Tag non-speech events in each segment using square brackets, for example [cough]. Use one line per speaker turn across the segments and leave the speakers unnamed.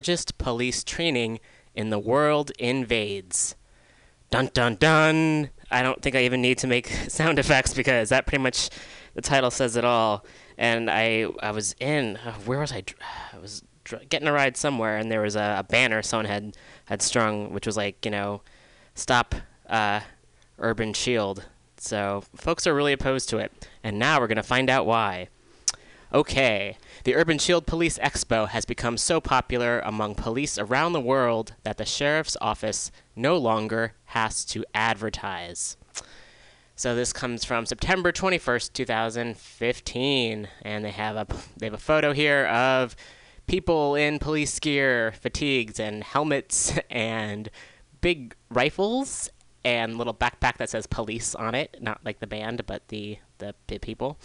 largest police training in the world invades. Dun dun dun! I don't think I even need to make [laughs] sound effects because that pretty much the title says it all. And I I was in uh, where was I? [sighs] I was getting a ride somewhere, and there was a, a banner someone had had strung, which was like you know, stop uh, Urban Shield. So folks are really opposed to it, and now we're gonna find out why. Okay, the Urban Shield Police Expo has become so popular among police around the world that the sheriff's office no longer has to advertise. So this comes from September 21st, 2015, and they have a they have a photo here of people in police gear, fatigues and helmets [laughs] and big rifles and little backpack that says police on it, not like the band, but the the, the people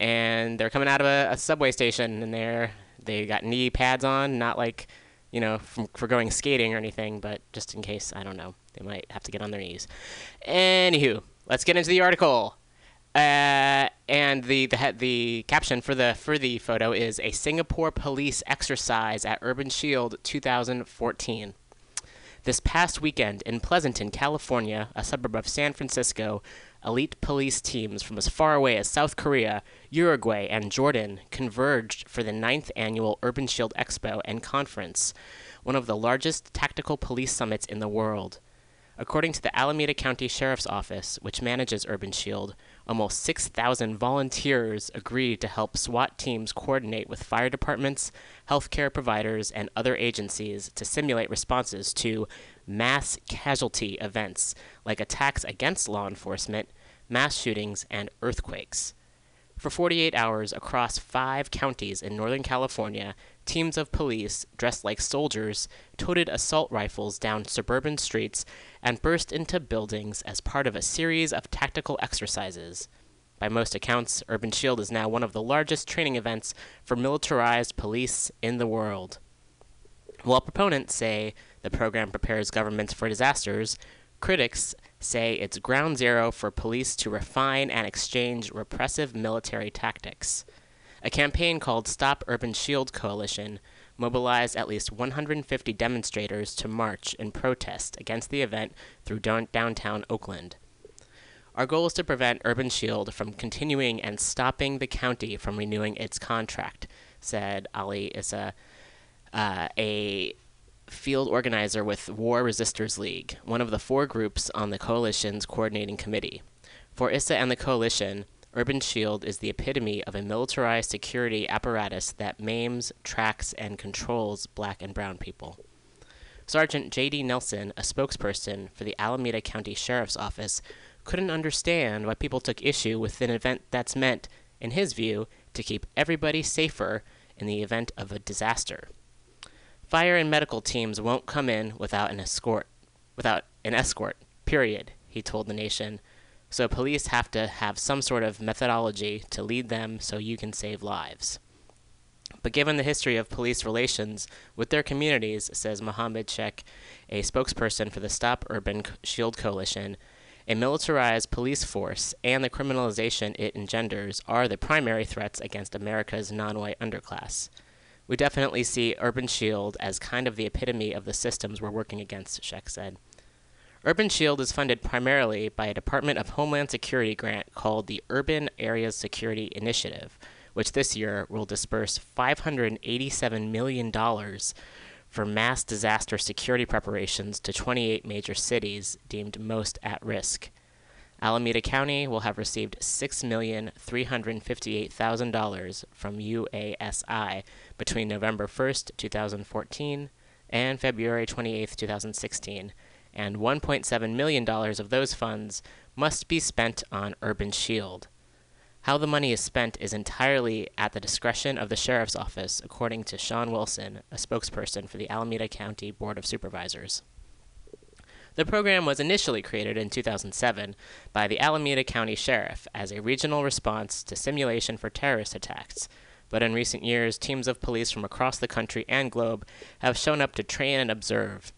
and they're coming out of a, a subway station, and they're they got knee pads on, not like you know from, for going skating or anything, but just in case I don't know, they might have to get on their knees. Anywho, let's get into the article. Uh, and the, the the caption for the for the photo is a Singapore police exercise at Urban Shield 2014. This past weekend in Pleasanton, California, a suburb of San Francisco, elite police teams from as far away as South Korea, Uruguay, and Jordan converged for the ninth annual Urban Shield Expo and Conference, one of the largest tactical police summits in the world. According to the Alameda County Sheriff's Office, which manages Urban Shield, almost 6,000 volunteers agreed to help SWAT teams coordinate with fire departments, healthcare providers, and other agencies to simulate responses to mass casualty events like attacks against law enforcement, mass shootings, and earthquakes. For 48 hours across five counties in Northern California, teams of police, dressed like soldiers, toted assault rifles down suburban streets and burst into buildings as part of a series of tactical exercises. By most accounts, Urban Shield is now one of the largest training events for militarized police in the world. While proponents say the program prepares governments for disasters, critics say it's ground zero for police to refine and exchange repressive military tactics. A campaign called Stop Urban Shield Coalition mobilized at least 150 demonstrators to march in protest against the event through downtown Oakland. Our goal is to prevent Urban Shield from continuing and stopping the county from renewing its contract, said Ali Issa, uh, a field organizer with War Resisters League, one of the four groups on the coalition's coordinating committee. For Issa and the coalition, Urban Shield is the epitome of a militarized security apparatus that maims, tracks, and controls black and brown people. Sergeant J.D. Nelson, a spokesperson for the Alameda County Sheriff's Office, couldn't understand why people took issue with an event that's meant, in his view, to keep everybody safer in the event of a disaster. Fire and medical teams won't come in without an escort, without an escort. Period, he told the nation. So police have to have some sort of methodology to lead them so you can save lives. But given the history of police relations with their communities, says Mohammed Sheikh, a spokesperson for the Stop Urban Shield Coalition, a militarized police force and the criminalization it engenders are the primary threats against America's non white underclass. We definitely see Urban Shield as kind of the epitome of the systems we're working against, Sheikh said. Urban Shield is funded primarily by a Department of Homeland Security grant called the Urban Areas Security Initiative, which this year will disperse $587 million for mass disaster security preparations to 28 major cities deemed most at risk. Alameda County will have received $6,358,000 from UASI between November 1st, 2014 and February 28, 2016, and $1.7 million of those funds must be spent on Urban Shield. How the money is spent is entirely at the discretion of the Sheriff's Office, according to Sean Wilson, a spokesperson for the Alameda County Board of Supervisors. The program was initially created in 2007 by the Alameda County Sheriff as a regional response to simulation for terrorist attacks. But in recent years, teams of police from across the country and globe have shown up to train and observe.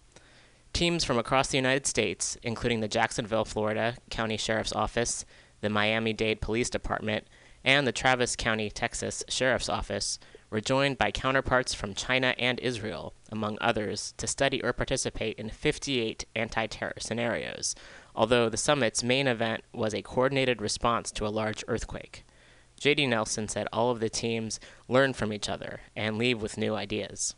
Teams from across the United States, including the Jacksonville, Florida County Sheriff's Office, the Miami Dade Police Department, and the Travis County, Texas Sheriff's Office, were joined by counterparts from China and Israel, among others, to study or participate in 58 anti terror scenarios, although the summit's main event was a coordinated response to a large earthquake. JD Nelson said all of the teams learn from each other and leave with new ideas.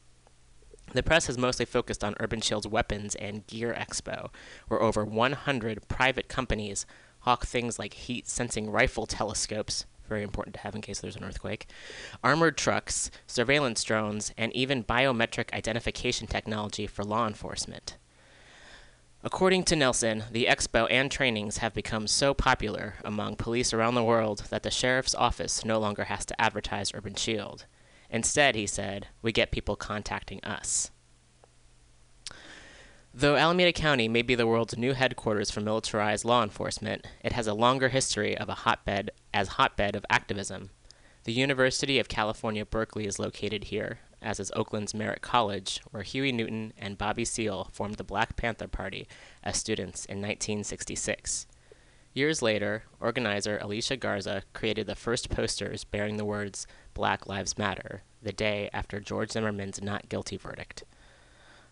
The press has mostly focused on Urban Shield's Weapons and Gear Expo, where over 100 private companies hawk things like heat sensing rifle telescopes, very important to have in case there's an earthquake, armored trucks, surveillance drones, and even biometric identification technology for law enforcement. According to Nelson, the expo and trainings have become so popular among police around the world that the sheriff's office no longer has to advertise Urban Shield. Instead, he said, we get people contacting us. Though Alameda County may be the world's new headquarters for militarized law enforcement, it has a longer history of a hotbed as hotbed of activism. The University of California, Berkeley is located here, as is Oakland's Merritt College, where Huey Newton and Bobby Seale formed the Black Panther Party as students in 1966. Years later, organizer Alicia Garza created the first posters bearing the words Black Lives Matter, the day after George Zimmerman's not guilty verdict.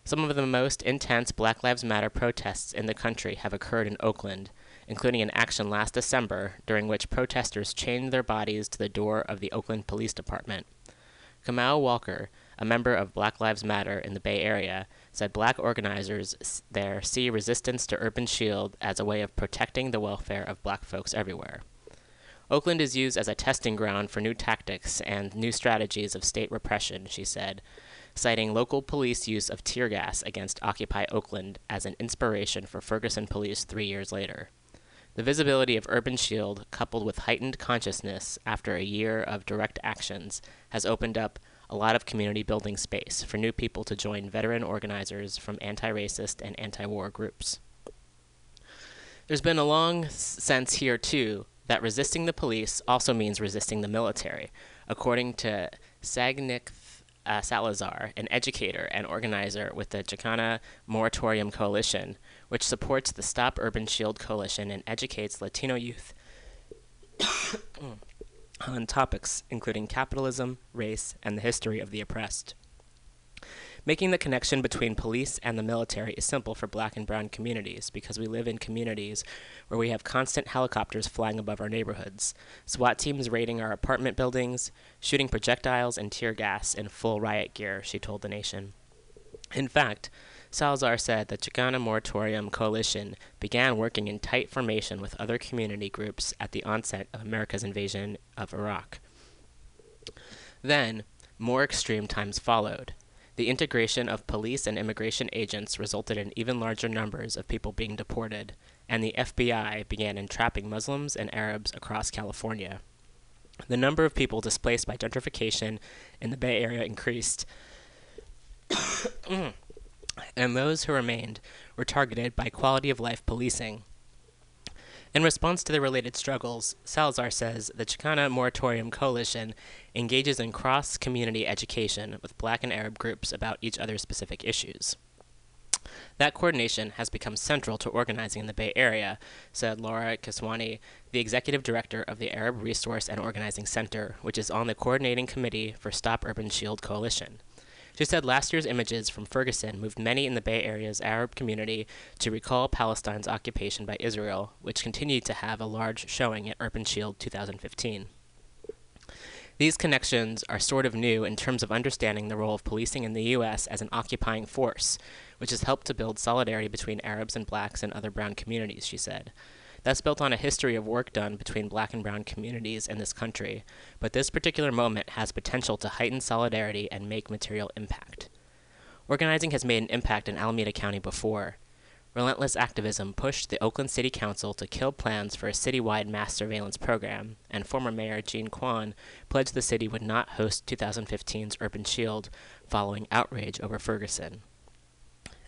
Some of the most intense Black Lives Matter protests in the country have occurred in Oakland, including an action last December during which protesters chained their bodies to the door of the Oakland Police Department. Kamau Walker, a member of Black Lives Matter in the Bay Area, said black organizers there see resistance to Urban Shield as a way of protecting the welfare of black folks everywhere. Oakland is used as a testing ground for new tactics and new strategies of state repression, she said, citing local police use of tear gas against Occupy Oakland as an inspiration for Ferguson police three years later. The visibility of Urban Shield, coupled with heightened consciousness after a year of direct actions, has opened up a lot of community building space for new people to join veteran organizers from anti racist and anti war groups. There's been a long sense here, too, that resisting the police also means resisting the military, according to Sagnik uh, Salazar, an educator and organizer with the Chicana Moratorium Coalition, which supports the Stop Urban Shield Coalition and educates Latino youth [coughs] on topics including capitalism, race, and the history of the oppressed. Making the connection between police and the military is simple for black and brown communities because we live in communities where we have constant helicopters flying above our neighborhoods, SWAT teams raiding our apartment buildings, shooting projectiles and tear gas in full riot gear, she told the nation. In fact, Salazar said the Chicana Moratorium Coalition began working in tight formation with other community groups at the onset of America's invasion of Iraq. Then, more extreme times followed. The integration of police and immigration agents resulted in even larger numbers of people being deported, and the FBI began entrapping Muslims and Arabs across California. The number of people displaced by gentrification in the Bay Area increased, [coughs] and those who remained were targeted by quality of life policing. In response to the related struggles, Salazar says the Chicana Moratorium Coalition engages in cross community education with black and Arab groups about each other's specific issues. That coordination has become central to organizing in the Bay Area, said Lara Kiswani, the executive director of the Arab Resource and Organizing Center, which is on the coordinating committee for Stop Urban Shield Coalition. She said last year's images from Ferguson moved many in the Bay Area's Arab community to recall Palestine's occupation by Israel, which continued to have a large showing at Urban Shield 2015. These connections are sort of new in terms of understanding the role of policing in the U.S. as an occupying force, which has helped to build solidarity between Arabs and blacks and other brown communities, she said. That's built on a history of work done between black and brown communities in this country, but this particular moment has potential to heighten solidarity and make material impact. Organizing has made an impact in Alameda County before. Relentless activism pushed the Oakland City Council to kill plans for a citywide mass surveillance program, and former Mayor Jean Quan pledged the city would not host 2015's Urban Shield following outrage over Ferguson.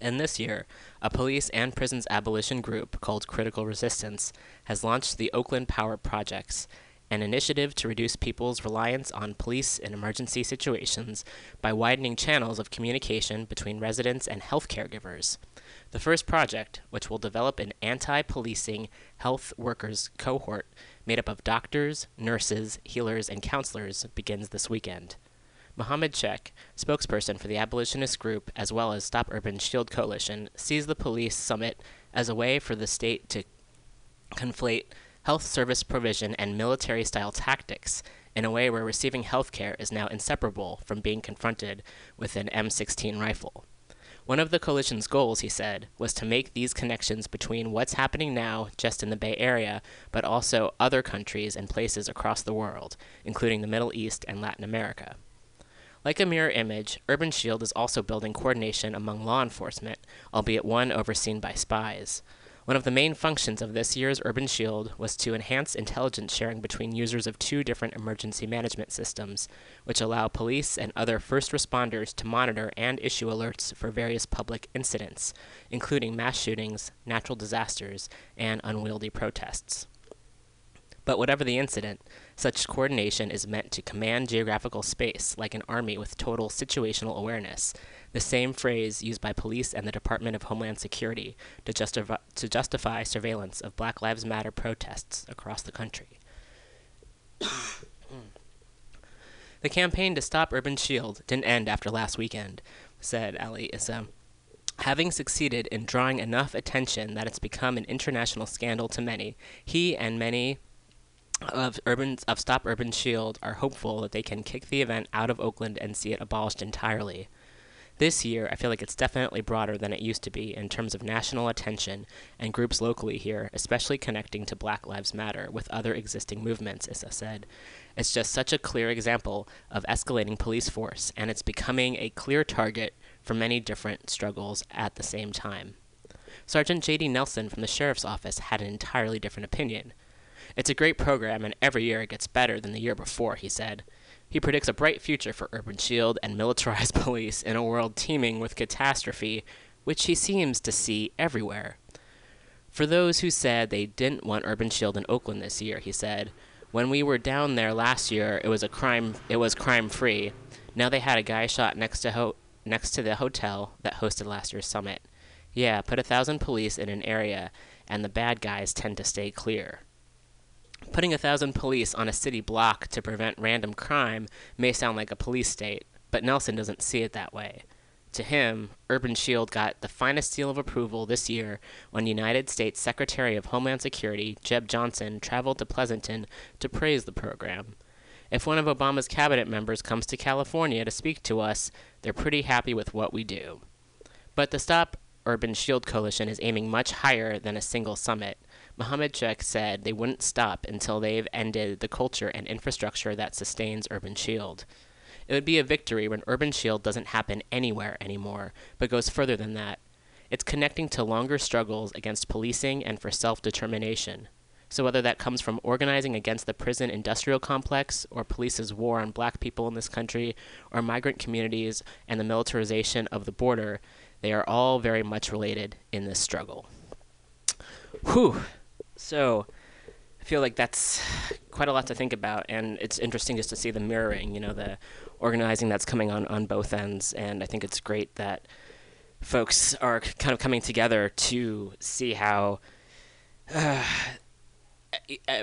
And this year, a police and prisons abolition group called Critical Resistance has launched the Oakland Power Projects, an initiative to reduce people's reliance on police in emergency situations by widening channels of communication between residents and health caregivers. The first project, which will develop an anti policing health workers cohort made up of doctors, nurses, healers, and counselors, begins this weekend. Mohammed Sheikh, spokesperson for the abolitionist group as well as Stop Urban Shield Coalition, sees the police summit as a way for the state to conflate health service provision and military style tactics in a way where receiving health care is now inseparable from being confronted with an M16 rifle. One of the coalition's goals, he said, was to make these connections between what's happening now just in the Bay Area, but also other countries and places across the world, including the Middle East and Latin America. Like a mirror image, Urban Shield is also building coordination among law enforcement, albeit one overseen by spies. One of the main functions of this year's Urban Shield was to enhance intelligence sharing between users of two different emergency management systems, which allow police and other first responders to monitor and issue alerts for various public incidents, including mass shootings, natural disasters, and unwieldy protests. But whatever the incident, such coordination is meant to command geographical space like an army with total situational awareness, the same phrase used by police and the Department of Homeland Security to, justify, to justify surveillance of Black Lives Matter protests across the country. [coughs] the campaign to stop Urban Shield didn't end after last weekend, said Ali Issa. Having succeeded in drawing enough attention that it's become an international scandal to many, he and many of urban of Stop Urban Shield are hopeful that they can kick the event out of Oakland and see it abolished entirely. This year, I feel like it's definitely broader than it used to be in terms of national attention and groups locally here, especially connecting to Black Lives Matter with other existing movements, Issa said. It's just such a clear example of escalating police force, and it's becoming a clear target for many different struggles at the same time. Sergeant J.D. Nelson from the Sheriff's Office had an entirely different opinion. It's a great program, and every year it gets better than the year before, he said. He predicts a bright future for Urban Shield and militarized [laughs] police in a world teeming with catastrophe, which he seems to see everywhere. For those who said they didn't want Urban Shield in Oakland this year, he said, when we were down there last year, it was a crime. It was crime free. Now they had a guy shot next to ho- next to the hotel that hosted last year's summit. Yeah, put a thousand police in an area, and the bad guys tend to stay clear. Putting a thousand police on a city block to prevent random crime may sound like a police state, but Nelson doesn't see it that way. To him, Urban Shield got the finest seal of approval this year when United States Secretary of Homeland Security Jeh Johnson traveled to Pleasanton to praise the program. If one of Obama's cabinet members comes to California to speak to us, they're pretty happy with what we do. But the Stop Urban Shield Coalition is aiming much higher than a single summit. Mohammed Sheikh said they wouldn't stop until they've ended the culture and infrastructure that sustains Urban Shield. It would be a victory when Urban Shield doesn't happen anywhere anymore, but goes further than that. It's connecting to longer struggles against policing and for self determination. So, whether that comes from organizing against the prison industrial complex, or police's war on black people in this country, or migrant communities and the militarization of the border, they are all very much related in this struggle. Whew. So I feel like that's quite a lot to think about, and it's interesting just to see the mirroring, you know, the organizing that's coming on on both ends, and I think it's great that folks are kind of coming together to see how. Uh,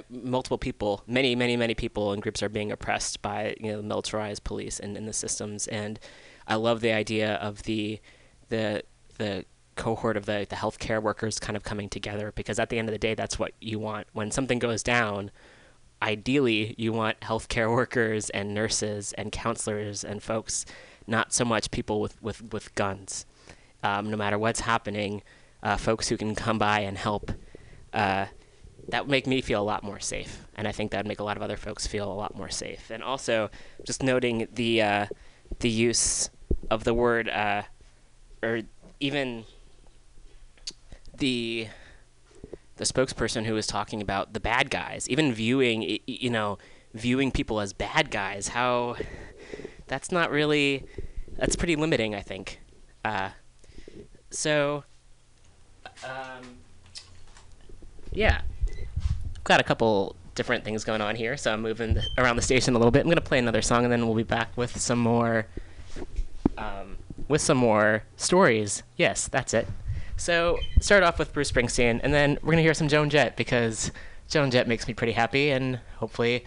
multiple people, many, many, many people and groups are being oppressed by you know the militarized police and, and the systems. And I love the idea of the the the cohort of the, the healthcare workers kind of coming together because at the end of the day, that's what you want. When something goes down, ideally, you want healthcare [laughs] workers and nurses and counselors and folks, not so much people with, with, with guns. Um, no matter what's happening, uh, folks who can come by and help. Uh, that would make me feel a lot more safe, and I think that would make a lot of other folks feel a lot more safe. And also, just noting the uh, the use of the word, uh, or even the the spokesperson who was talking about the bad guys, even viewing you know viewing people as bad guys, how that's not really that's pretty limiting, I think. Uh, so, um, yeah, got a couple different things going on here, so I'm moving around the station a little bit. I'm gonna play another song, and then we'll be back with some more, um, with some more stories. Yes, that's it. So start off with Bruce Springsteen, and then we're gonna hear some Joan Jett because Joan Jett makes me pretty happy, and hopefully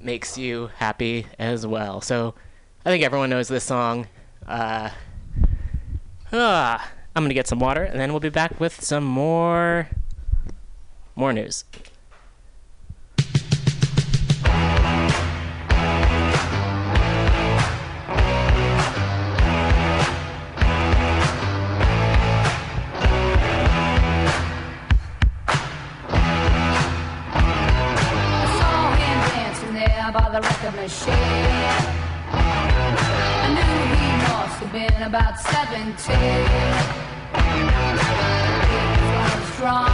makes you happy as well. So I think everyone knows this song. Uh, ah, I'm gonna get some water, and then we'll be back with some more more news.
17. He was strong,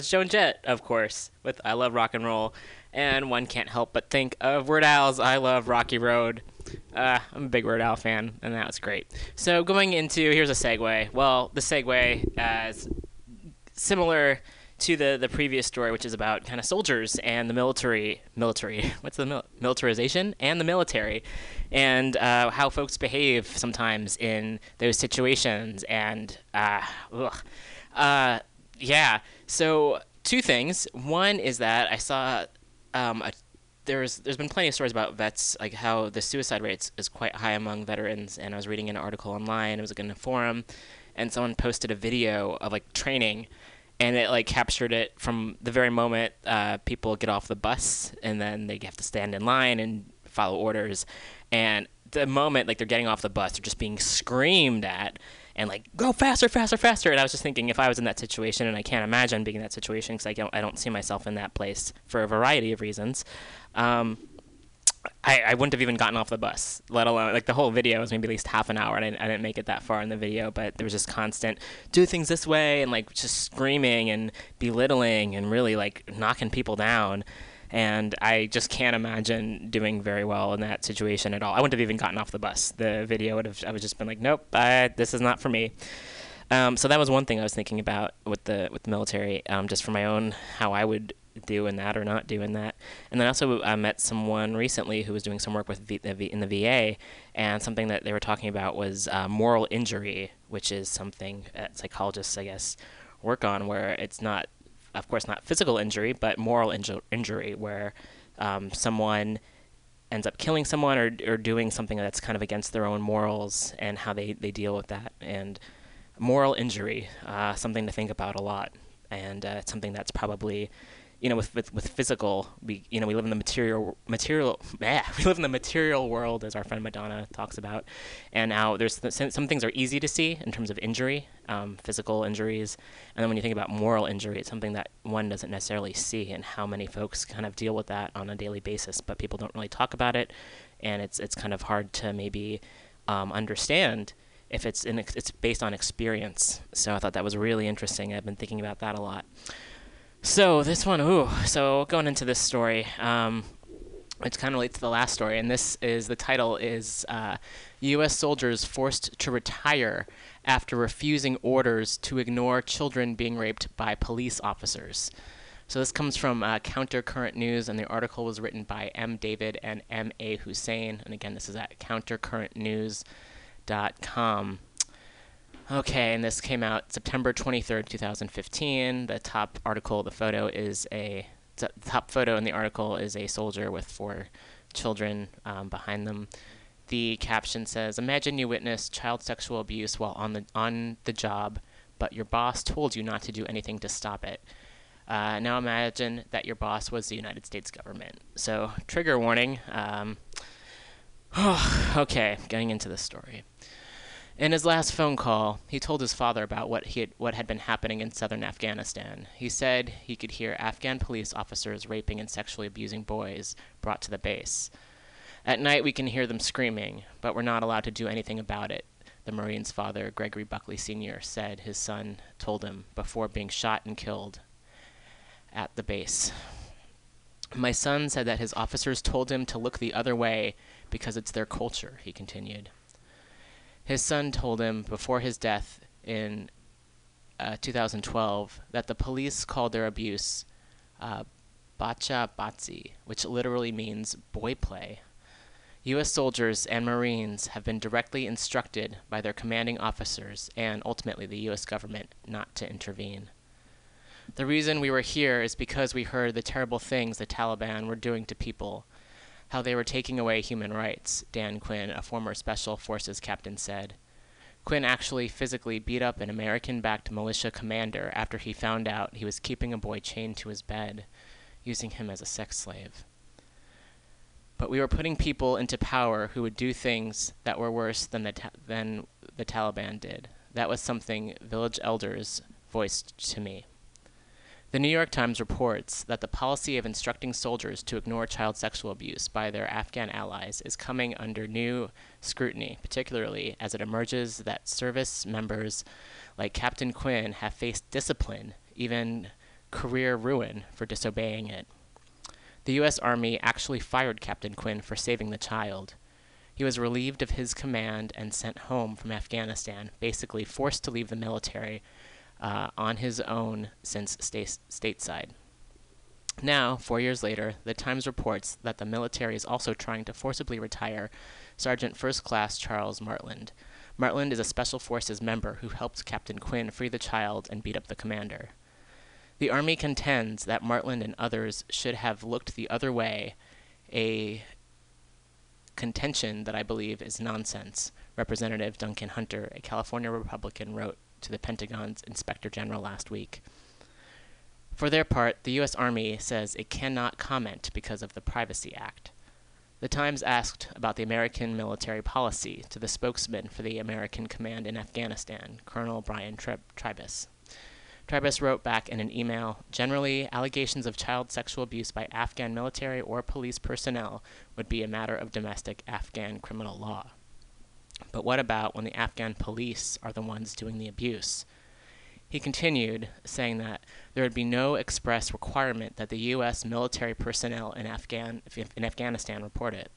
was
Joan Jett, of course, with I Love Rock and Roll. And one can't help but think of Weird Al's I Love Rocky Road. Uh, I'm a big Weird Al fan, and that was great. So, going into here's a segue. Well, the segue as similar to the the previous story, which is about kind of soldiers and the military military. [laughs] What's the mil- militarization and the military, and uh, how folks behave sometimes in those situations. And uh, ugh. Uh, yeah. So two things. One is that I saw um, a, there's there's been plenty of stories about vets, like how the suicide rates is quite high among veterans. And I was reading an article online. It was like in a forum, and someone posted a video of like training, and it like captured it from the very moment uh, people get off the bus, and then they have to stand in line and follow orders, and the moment like they're getting off the bus, they're just being screamed at and like go faster, faster, faster. And I was just thinking, if I was in that situation, and I can't imagine being in that situation because I don't, I don't see myself in that place for a variety of reasons. Um, I, I wouldn't have even gotten off the bus, let alone like the whole video was maybe at least half an hour. and I I didn't make it that far in the video, but there was just constant do things this way and like just screaming and belittling and really like knocking people down. And I just can't imagine doing very well in that situation at all. I wouldn't have even gotten off the bus. The video would have, I would just been like, nope, I, this is not for me. Um, so that was one thing I was thinking about with the with the military, um, just for my own how I would do in that or not do in that. And then also I met someone recently who was doing some work with v, the v, in the VA, and something that they were talking about was uh, moral injury, which is something that psychologists, I guess, work on, where it's not, of course, not physical injury, but moral inju- injury, where um, someone ends up killing someone or, or doing something that's kind of against their own morals and how they, they deal with that. And moral injury, uh, something to think about a lot. And uh, it's something that's probably you know, with, with, with physical, we you know we live in the material material [laughs] yeah, we live in the material world as our friend Madonna talks about, and now there's some things are easy to see in terms of injury, um, physical injuries, and then when you think about moral injury, it's something that one doesn't necessarily see, and how many folks kind of deal with that on a daily basis, but people don't really talk about it, and it's it's kind of hard to maybe um, understand if it's in, it's based on experience. So I thought that was really interesting. I've been thinking about that a lot. So this one, ooh. So going into this story, um, it's kind of relates to the last story, and this is the title is uh, U.S. soldiers forced to retire after refusing orders to ignore children being raped by police officers. So this comes from uh, Counter Current News, and the article was written by M. David and M. A. Hussein. And again, this is at countercurrentnews.com. Okay, and this came out September 23rd, 2015. The top article, the photo is a top photo in the article is a soldier with four children um, behind them. The caption says, "Imagine you witnessed child sexual abuse while on the on the job, but your boss told you not to do anything to stop it. Uh, now imagine that your boss was the United States government." So, trigger warning. Um, [sighs] okay, getting into the story. In his last phone call, he told his father about what, he had, what had been happening in southern Afghanistan. He said he could hear Afghan police officers raping and sexually abusing boys brought to the base. At night, we can hear them screaming, but we're not allowed to do anything about it, the Marine's father, Gregory Buckley Sr., said his son told him before being shot and killed at the base. My son said that his officers told him to look the other way because it's their culture, he continued. His son told him before his death in uh, 2012 that the police called their abuse uh, bacha bazi, which literally means boy play. U.S. soldiers and Marines have been directly instructed by their commanding officers and ultimately the U.S. government not to intervene. The reason we were here is because we heard the terrible things the Taliban were doing to people how they were taking away human rights, Dan Quinn, a former Special Forces captain, said. Quinn actually physically beat up an American backed militia commander after he found out he was keeping a boy chained to his bed, using him as a sex slave. But we were putting people into power who would do things that were worse than the, ta- than the Taliban did. That was something village elders voiced to me. The New York Times reports that the policy of instructing soldiers to ignore child sexual abuse by their Afghan allies is coming under new scrutiny, particularly as it emerges that service members like Captain Quinn have faced discipline, even career ruin, for disobeying it. The U.S. Army actually fired Captain Quinn for saving the child. He was relieved of his command and sent home from Afghanistan, basically forced to leave the military uh, on his own since stateside. Now, four years later, the Times reports that the military is also trying to forcibly retire Sergeant First Class Charles Martland. Martland is a Special Forces member who helped Captain Quinn free the child and beat up the commander. The Army contends that Martland and others should have looked the other way, a contention that I believe is nonsense. Representative Duncan Hunter, a California Republican, wrote to the Pentagon's Inspector General last week. For their part, the U.S. Army says it cannot comment because of the Privacy Act. The Times asked about the American military policy to the spokesman for the American command in Afghanistan, Colonel Brian Tri- Tribus. Tribus wrote back in an email Generally, allegations of child sexual abuse by Afghan military or police personnel would be a matter of domestic Afghan criminal law. But what about when the Afghan police are the ones doing the abuse? He continued, saying that there would be no express requirement that the U.S. military personnel in, Afghan, in Afghanistan report it.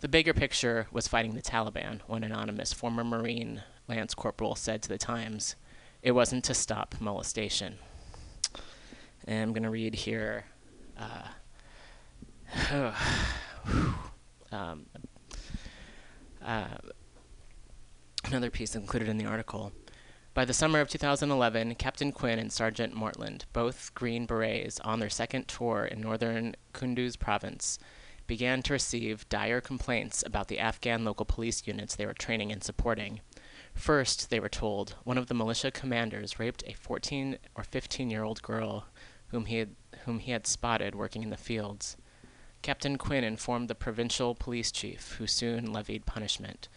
The bigger picture was fighting the Taliban, one anonymous former Marine Lance Corporal said to the Times. It wasn't to stop molestation. And I'm going to read here. Uh, [sighs] [sighs] um, uh, another piece included in the article. By the summer of 2011, Captain Quinn and Sergeant Martland, both Green Berets, on their second tour in northern Kunduz province, began to receive dire complaints about the Afghan local police units they were training and supporting. First, they were told, one of the militia commanders raped a 14 or 15 year old girl whom he, had, whom he had spotted working in the fields. Captain Quinn informed the provincial police chief, who soon levied punishment.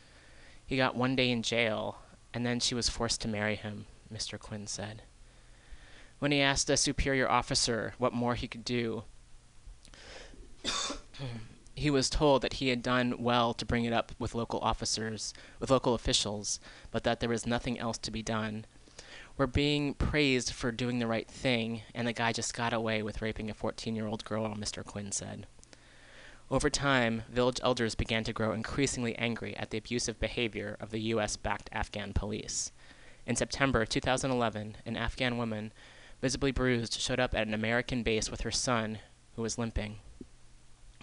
He got one day in jail, and then she was forced to marry him, Mr. Quinn said. When he asked a superior officer what more he could do, [coughs] he was told that he had done well to bring it up with local officers, with local officials, but that there was nothing else to be done. We're being praised for doing the right thing, and the guy just got away with raping a 14 year old girl, Mr. Quinn said. Over time, village elders began to grow increasingly angry at the abusive behavior of the U.S. backed Afghan police. In September 2011, an Afghan woman, visibly bruised, showed up at an American base with her son, who was limping.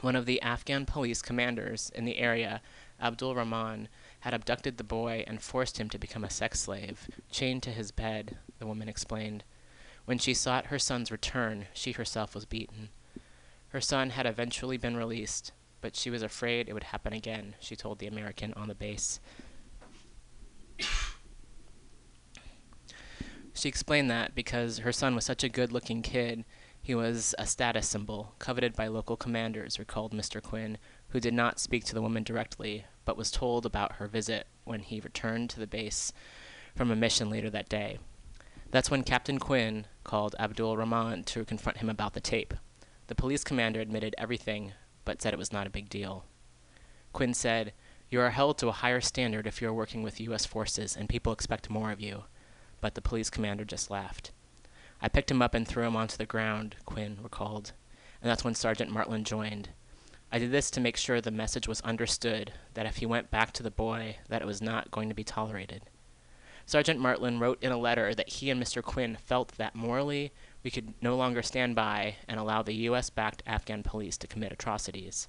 One of the Afghan police commanders in the area, Abdul Rahman, had abducted the boy and forced him to become a sex slave, chained to his bed, the woman explained. When she sought her son's return, she herself was beaten. Her son had eventually been released, but she was afraid it would happen again, she told the American on the base. she explained that because her son was such a good looking kid, he was a status symbol, coveted by local commanders, recalled Mr. Quinn, who did not speak to the woman directly, but was told about her visit when he returned to the base from a mission later that day. That's when Captain Quinn called Abdul Rahman to confront him about the tape. The police commander admitted everything, but said it was not a big deal. Quinn said, You are held to a higher standard if you are working with U.S. forces, and people expect more of you. But the police commander just laughed. I picked him up and threw him onto the ground, Quinn recalled, and that's when Sergeant Martland joined. I did this to make sure the message was understood that if he went back to the boy, that it was not going to be tolerated. Sergeant Martland wrote in a letter that he and Mr. Quinn felt that morally we could no longer stand by and allow the U.S. backed Afghan police to commit atrocities.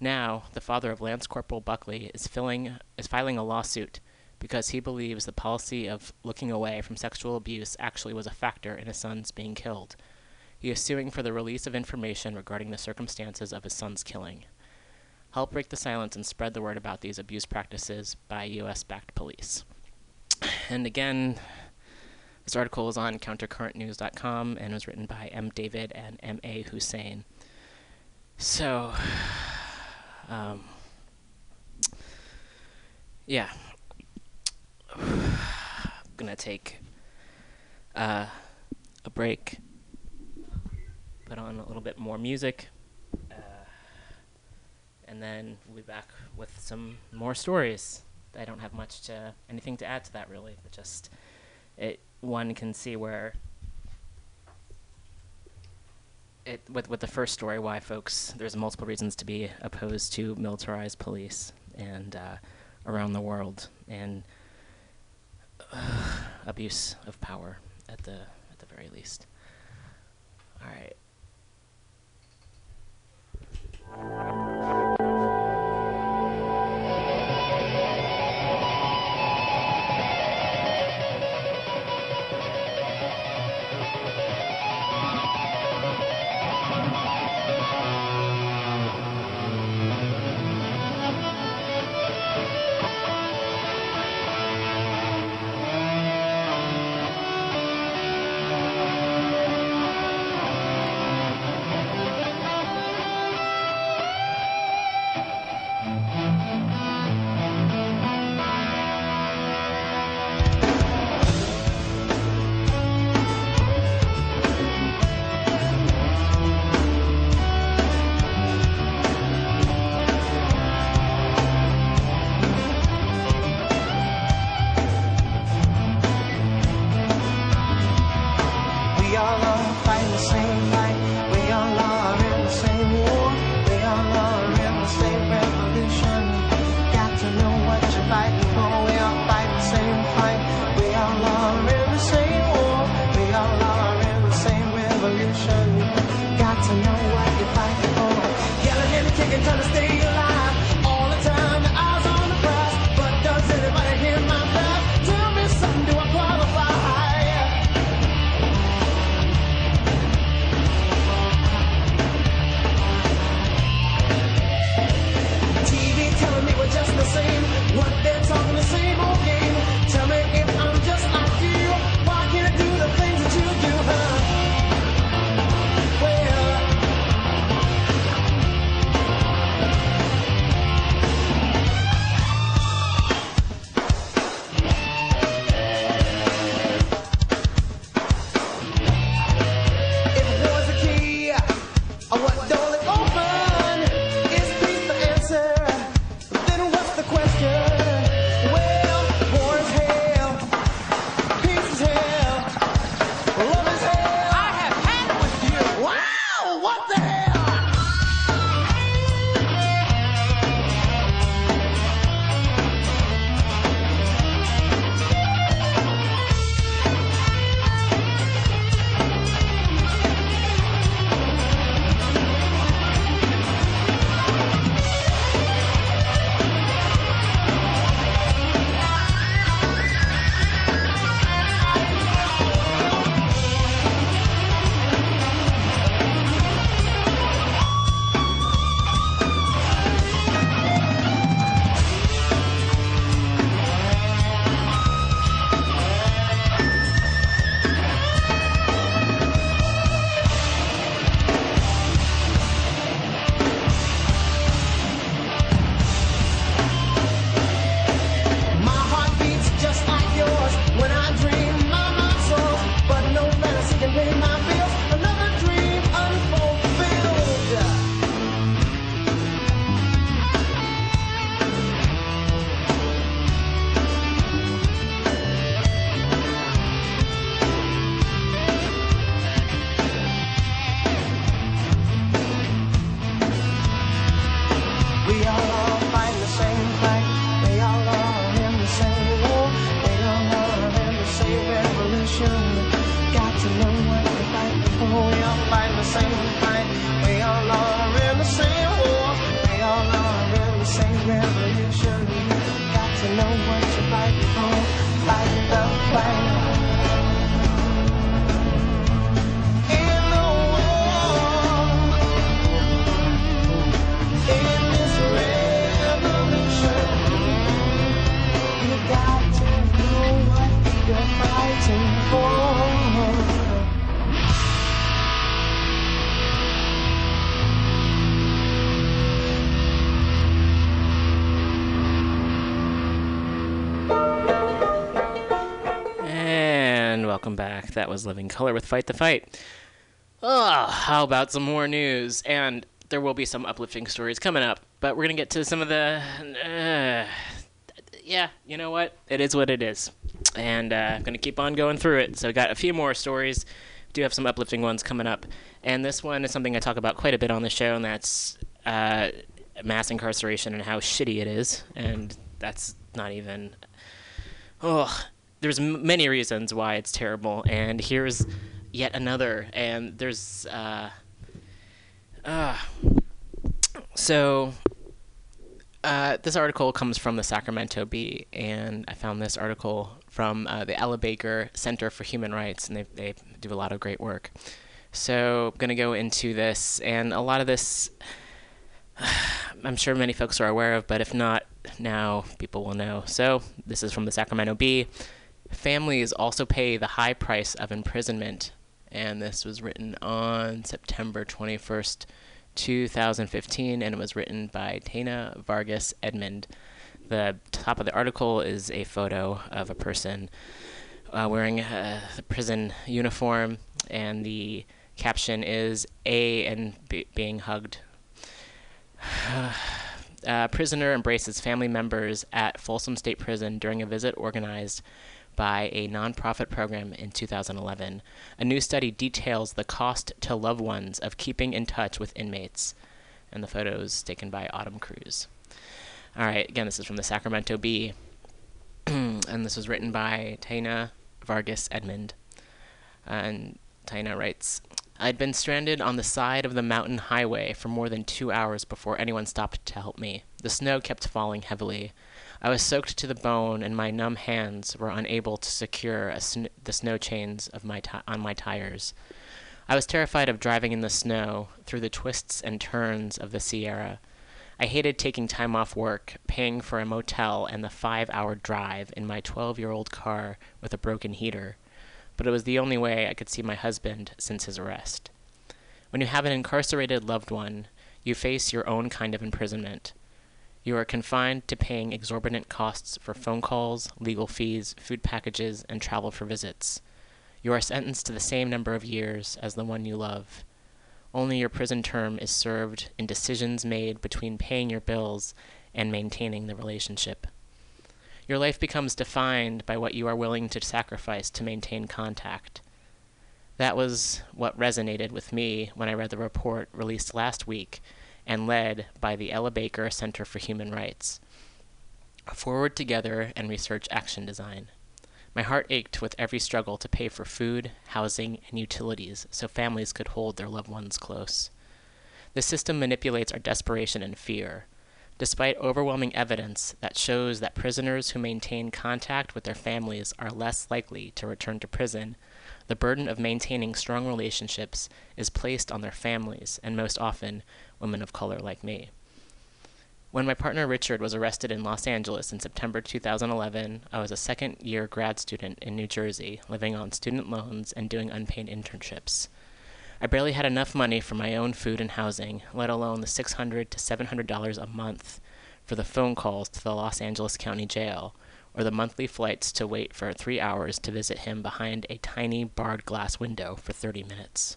Now, the father of Lance Corporal Buckley is, filling, is filing a lawsuit because he believes the policy of looking away from sexual abuse actually was a factor in his son's being killed. He is suing for the release of information regarding the circumstances of his son's killing. Help break the silence and spread the word about these abuse practices by U.S. backed police. And again, this article is on countercurrentnews.com and was written by M. David and M. A. Hussein. So, um, yeah. I'm [sighs] gonna take uh, a break put on a little bit more music, uh, and then we'll be back with some more stories. I don't have much to anything to add to that really, but just it one can see where it with with the first story why folks there's multiple reasons to be opposed to militarized police and uh, around the world and uh, abuse of power at the at the very least. All right. That was Living Colour with Fight the Fight. Oh, how about some more news? And there will be some uplifting stories coming up, but we're going to get to some of the. Uh, yeah, you know what? It is what it is. And uh, I'm going to keep on going through it. So, I got a few more stories. Do have some uplifting ones coming up. And this one is something I talk about quite a bit on the show, and that's uh, mass incarceration and how shitty it is. And that's not even. Oh, there's many reasons why it's terrible, and here's yet another. And there's uh, uh so uh, this article comes from the Sacramento Bee, and I found this article from uh, the Ella Baker Center for Human Rights, and they they do a lot of great work. So I'm gonna go into this, and a lot of this. [sighs] I'm sure many folks are aware of, but if not, now people will know. So, this is from the Sacramento Bee. Families also pay the high price of imprisonment. And this was written on September 21st, 2015, and it was written by Taina Vargas Edmond. The top of the article is a photo of a person uh, wearing a prison uniform, and the caption is A and B- being hugged [sighs] uh, prisoner embraces family members at Folsom State Prison during a visit organized by a nonprofit program in 2011. A new study details the cost to loved ones of keeping in touch with inmates. And the photos taken by Autumn Cruz. All right, again, this is from the Sacramento Bee. [clears throat] and this was written by Taina Vargas Edmond. And Taina writes I'd been stranded on the side of the mountain highway for more than two hours before anyone stopped to help me. The snow kept falling heavily. I was soaked to the bone, and my numb hands were unable to secure sn- the snow chains of my ti- on my tires. I was terrified of driving in the snow through the twists and turns of the Sierra. I hated taking time off work, paying for a motel, and the five hour drive in my 12 year old car with a broken heater but it was the only way I could see my husband since his arrest. When you have an incarcerated loved one, you face your own kind of imprisonment. You are confined to paying exorbitant costs for phone calls, legal fees, food packages, and travel for visits. You are sentenced to the same number of years as the one you love. Only your prison term is served in decisions made between paying your bills and maintaining the relationship. Your life becomes defined by what you are willing to sacrifice to maintain contact. That was what resonated with me when I read the report released last week and led by the Ella Baker Center for Human Rights. Forward Together and Research Action Design. My heart ached with every struggle to pay for food, housing, and utilities so families could hold their loved ones close. The system manipulates our desperation and fear. Despite overwhelming evidence that shows that prisoners who maintain contact with their families are less likely to return to prison, the burden of maintaining strong relationships is placed on their families, and most often, women of color like me. When my partner Richard was arrested in Los Angeles in September 2011, I was a second year grad student in New Jersey, living on student loans and doing unpaid internships. I barely had enough money for my own food and housing, let alone the 600 to $700 a month for the phone calls to the Los Angeles County Jail, or the monthly flights to wait for three hours to visit him behind a tiny barred glass window for 30 minutes.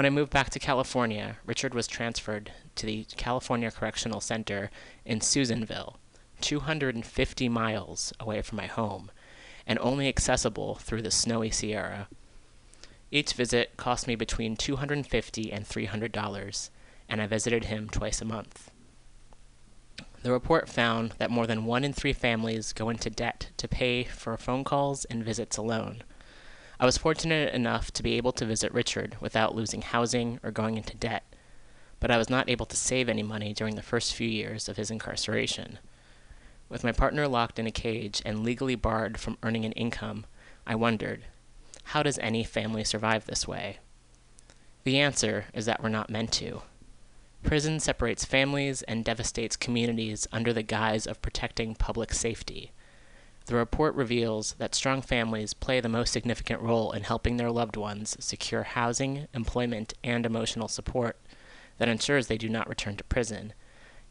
When I moved back to California, Richard was transferred to the California Correctional Center in Susanville, 250 miles away from my home, and only accessible through the snowy Sierra. Each visit cost me between 250 and $300, and I visited him twice a month. The report found that more than one in three families go into debt to pay for phone calls and visits alone. I was fortunate enough to be able to visit Richard without losing housing or going into debt, but I was not able to save any money during the first few years of his incarceration. With my partner locked in a cage and legally barred from earning an income, I wondered, how does any family survive this way? The answer is that we're not meant to. Prison separates families and devastates communities under the guise of protecting public safety. The report reveals that strong families play the most significant role in helping their loved ones secure housing, employment, and emotional support that ensures they do not return to prison.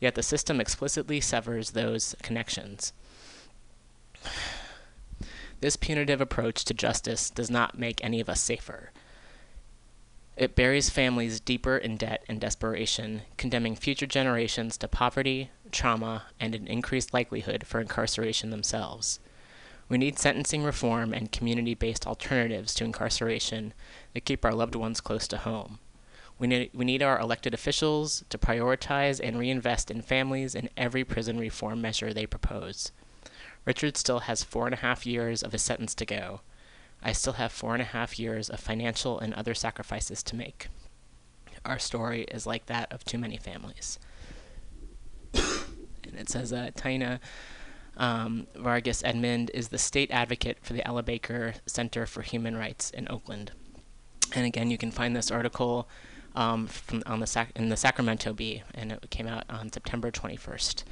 Yet the system explicitly severs those connections. This punitive approach to justice does not make any of us safer. It buries families deeper in debt and desperation, condemning future generations to poverty, trauma, and an increased likelihood for incarceration themselves. We need sentencing reform and community based alternatives to incarceration that keep our loved ones close to home. We need, we need our elected officials to prioritize and reinvest in families in every prison reform measure they propose. Richard still has four and a half years of his sentence to go. I still have four and a half years of financial and other sacrifices to make. Our story is like that of too many families. [coughs] and it says uh, Taina um, Vargas Edmond is the state advocate for the Ella Baker Center for Human Rights in Oakland. And again, you can find this article um, from on the Sac- in the Sacramento Bee, and it came out on September 21st.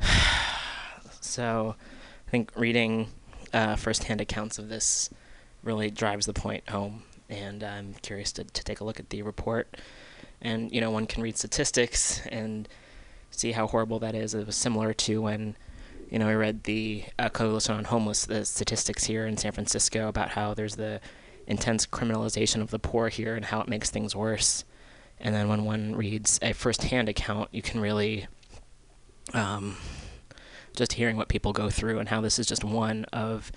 [sighs] so, I think reading uh, firsthand accounts of this really drives the point home, and I'm curious to, to take a look at the report. And you know, one can read statistics and see how horrible that is. It was similar to when you know I read the uh, Coalition on Homeless the statistics here in San Francisco about how there's the intense criminalization of the poor here and how it makes things worse. And then when one reads a firsthand account, you can really um, just hearing what people go through and how this is just one of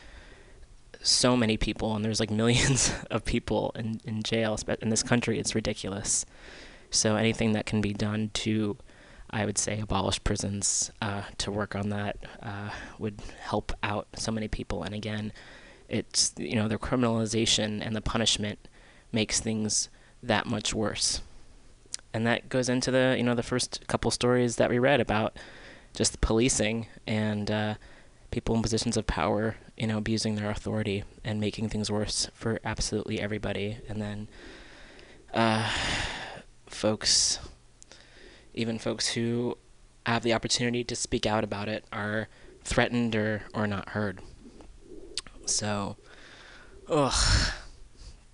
so many people, and there's like [laughs] millions of people in, in jail in this country. It's ridiculous. So anything that can be done to, I would say, abolish prisons, uh, to work on that, uh, would help out so many people. And again, it's you know the criminalization and the punishment makes things that much worse. And that goes into the you know the first couple stories that we read about just policing and uh, people in positions of power, you know, abusing their authority and making things worse for absolutely everybody. And then uh, folks, even folks who have the opportunity to speak out about it, are threatened or, or not heard. So, ugh,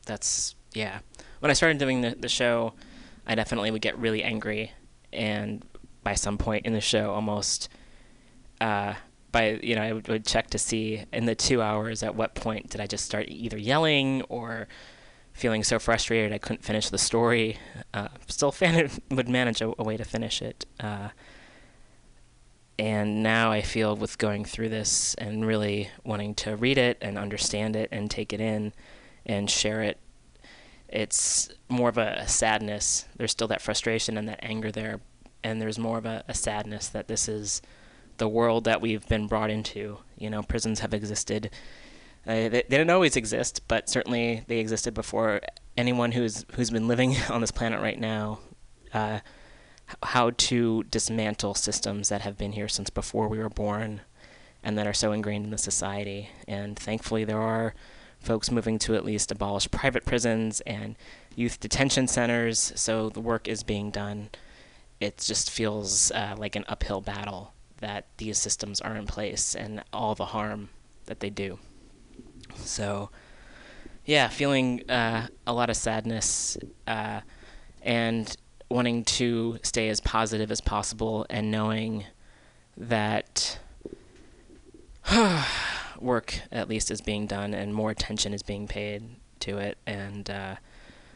that's, yeah. When I started doing the, the show, I definitely would get really angry and by some point in the show almost uh, by you know I would, would, check to see in the two hours at what point did I just start either yelling or feeling so frustrated I couldn't finish the story. Uh, still fan- [laughs] would manage a, a, way to finish it. Uh, and now I feel with going through this and really wanting to read it and understand it and take it in and share it, it's more of a sadness. There's still that frustration and that anger there, and there's more of a, a sadness that this is the world that we've been brought into. You know, prisons have existed. Uh, they, they, didn't always exist, but certainly they existed before anyone who's who's been living [laughs] on this planet right now. Uh, how to dismantle systems that have been here since before we were born, and that are so ingrained in the society. And thankfully, there are folks moving to at least abolish private prisons and youth detention centers. So the work is being done it just feels uh, like an uphill battle that these systems are in place and all the harm that they do. So, yeah, feeling uh, a lot of sadness uh, and wanting to stay as positive as possible and knowing that [sighs] work at least is being done and more attention is being paid to it and uh,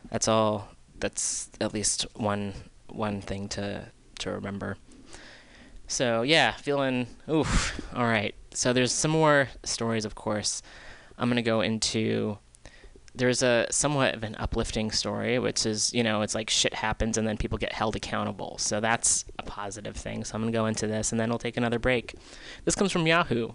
that's all that's at least one one thing to to remember. So yeah, feeling oof. All right. So there's some more stories, of course. I'm gonna go into. There's a somewhat of an uplifting story, which is you know it's like shit happens and then people get held accountable. So that's a positive thing. So I'm gonna go into this and then we'll take another break. This comes from Yahoo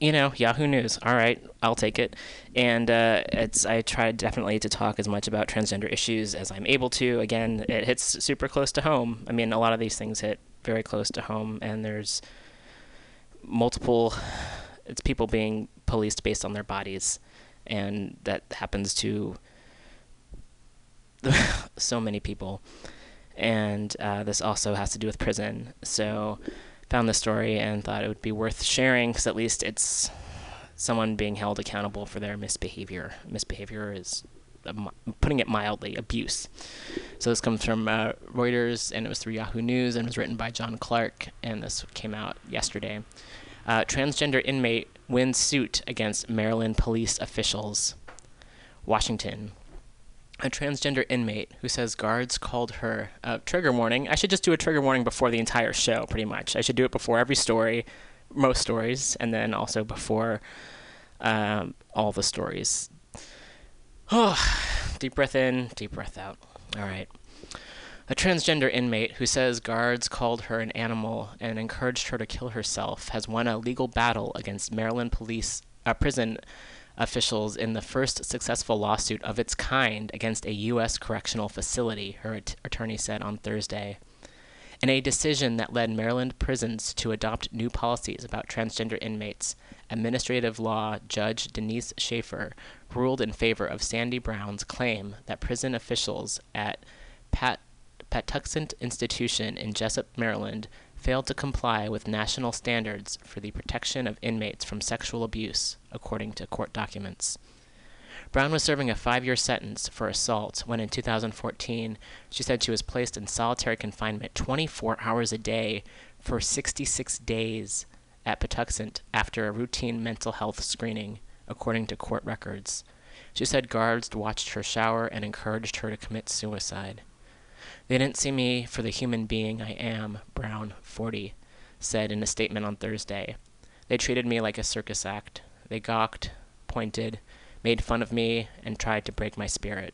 you know, Yahoo News. All right, I'll take it. And uh, it's I try definitely to talk as much about transgender issues as I'm able to. Again, it hits super close to home. I mean, a lot of these things hit very close to home, and there's multiple. It's people being policed based on their bodies, and that happens to [laughs] so many people. And uh, this also has to do with prison. So found the story and thought it would be worth sharing because at least it's someone being held accountable for their misbehavior. Misbehavior is, putting it mildly, abuse. So this comes from uh, Reuters and it was through Yahoo News and was written by John Clark and this came out yesterday. Uh, transgender inmate wins suit against Maryland police officials. Washington a transgender inmate who says guards called her uh, trigger warning. I should just do a trigger warning before the entire show, pretty much. I should do it before every story, most stories, and then also before um, all the stories. Oh, [sighs] deep breath in, deep breath out. All right. A transgender inmate who says guards called her an animal and encouraged her to kill herself has won a legal battle against Maryland police uh, prison officials in the first successful lawsuit of its kind against a U.S. correctional facility, her at- attorney said on Thursday. In a decision that led Maryland prisons to adopt new policies about transgender inmates, administrative law judge Denise Schaefer ruled in favor of Sandy Brown's claim that prison officials at Pat- Patuxent Institution in Jessup, Maryland, failed to comply with national standards for the protection of inmates from sexual abuse, according to court documents. Brown was serving a five year sentence for assault when, in 2014, she said she was placed in solitary confinement 24 hours a day for 66 days at Patuxent after a routine mental health screening, according to court records. She said guards watched her shower and encouraged her to commit suicide. They didn't see me for the human being I am, Brown, 40, said in a statement on Thursday. They treated me like a circus act. They gawked, pointed, made fun of me, and tried to break my spirit.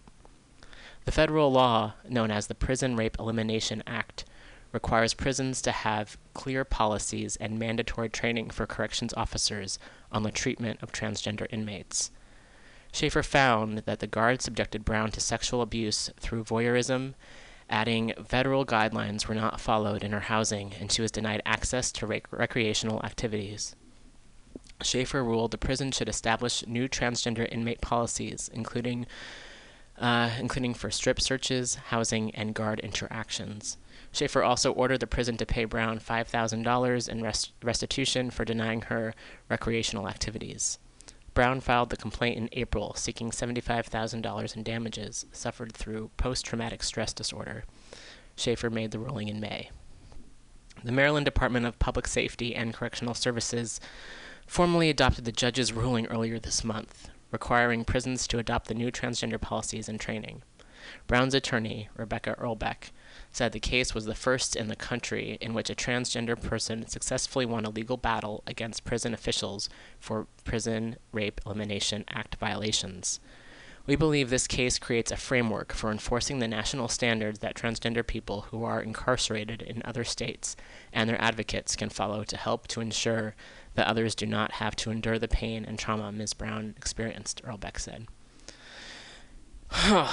The federal law, known as the Prison Rape Elimination Act, requires prisons to have clear policies and mandatory training for corrections officers on the treatment of transgender inmates. Schaefer found that the guards subjected Brown to sexual abuse through voyeurism adding federal guidelines were not followed in her housing and she was denied access to rec- recreational activities. Schaefer ruled the prison should establish new transgender inmate policies, including uh, including for strip searches, housing, and guard interactions. Schaefer also ordered the prison to pay Brown $5,000 in rest- restitution for denying her recreational activities. Brown filed the complaint in April, seeking $75,000 in damages suffered through post traumatic stress disorder. Schaefer made the ruling in May. The Maryland Department of Public Safety and Correctional Services formally adopted the judge's ruling earlier this month, requiring prisons to adopt the new transgender policies and training. Brown's attorney, Rebecca Erlbeck, said the case was the first in the country in which a transgender person successfully won a legal battle against prison officials for Prison Rape Elimination Act violations. We believe this case creates a framework for enforcing the national standards that transgender people who are incarcerated in other states and their advocates can follow to help to ensure that others do not have to endure the pain and trauma Ms. Brown experienced, Erlbeck said. [sighs]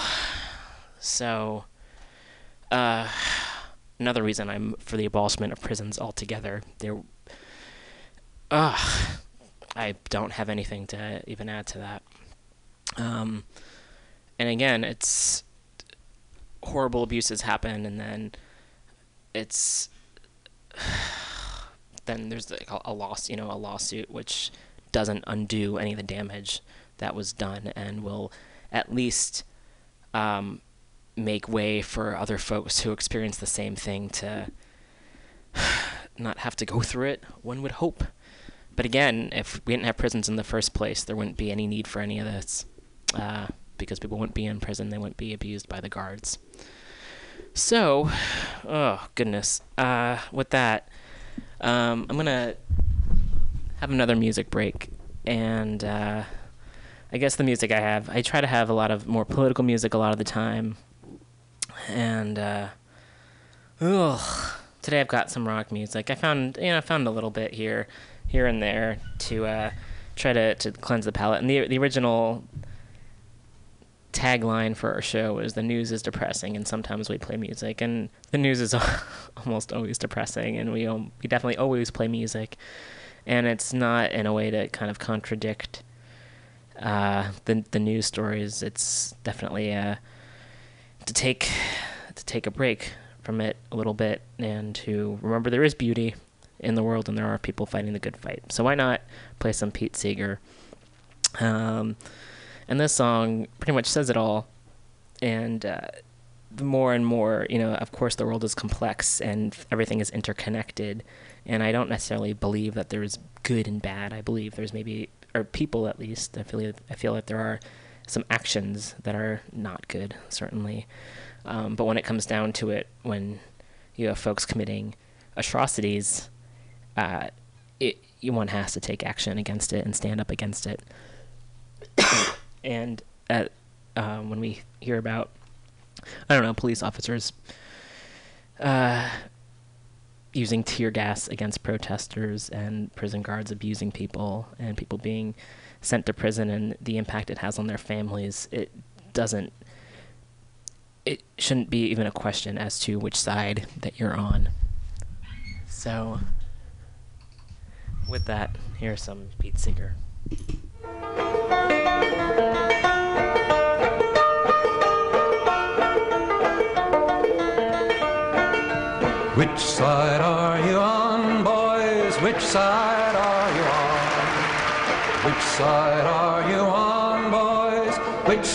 so, uh, [sighs] another reason I'm for the abolishment of prisons altogether. There, uh, I don't have anything to even add to that. Um, and again, it's horrible abuses happen, and then it's [sighs] then there's a, a loss, you know, a lawsuit which doesn't undo any of the damage that was done, and will at least um, make way for other folks who experience the same thing to [sighs] not have to go through it. One would hope. But again, if we didn't have prisons in the first place, there wouldn't be any need for any of this. Uh, because people wouldn't be in prison, they wouldn't be abused by the guards. So, [sighs] oh goodness. Uh, with that, um, I'm gonna have another music break, and uh, I guess the music I have, I try to have a lot of more political music a lot of the time, and uh, ugh, today I've got some rock music. I found, you know, I found a little bit here, here and there to uh, try to, to cleanse the palate. And the the original tagline for our show was "The news is depressing, and sometimes we play music." And the news is [laughs] almost always depressing, and we um, we definitely always play music. And it's not in a way to kind of contradict uh, the the news stories. It's definitely uh, to take to take a break from it a little bit and to remember there is beauty in the world and there are people fighting the good fight. So why not play some Pete Seeger? Um, and this song pretty much says it all. And uh, the more and more, you know, of course, the world is complex and everything is interconnected. And I don't necessarily believe that there's good and bad. I believe there's maybe, or people at least. I feel I feel that there are some actions that are not good, certainly. Um, but when it comes down to it, when you have folks committing atrocities, uh, it one has to take action against it and stand up against it. [coughs] and at, uh, when we hear about, I don't know, police officers uh, using tear gas against protesters and prison guards abusing people and people being sent to prison and the impact it has on their families, it doesn't it shouldn't be even a question as to which side that you're on. So, with that, here's some Pete Seeger.
Which side are you on, boys? Which side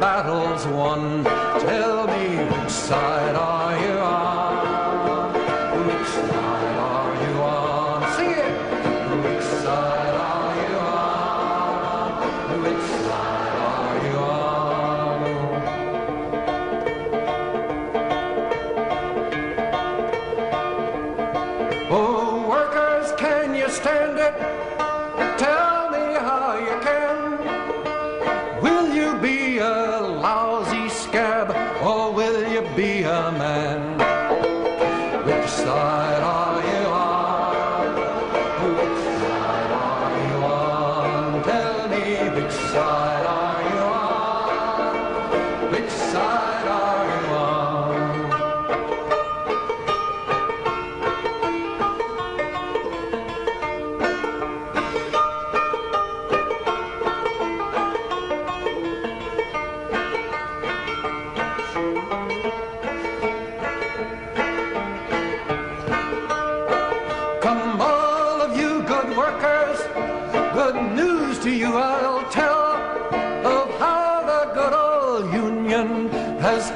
battle's won. Tell me, which side are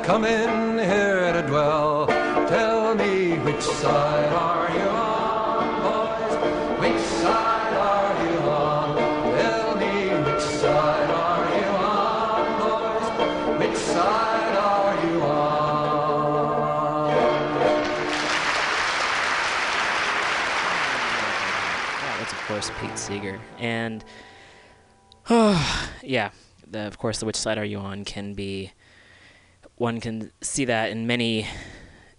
come in here to dwell. Tell me which side are you on, boys? Which side are you on? Tell me which side are you on, boys? Which side are you on?
That was, of course, Pete Seeger. And, [sighs] yeah, the, of course, the which side are you on can be. One can see that in many,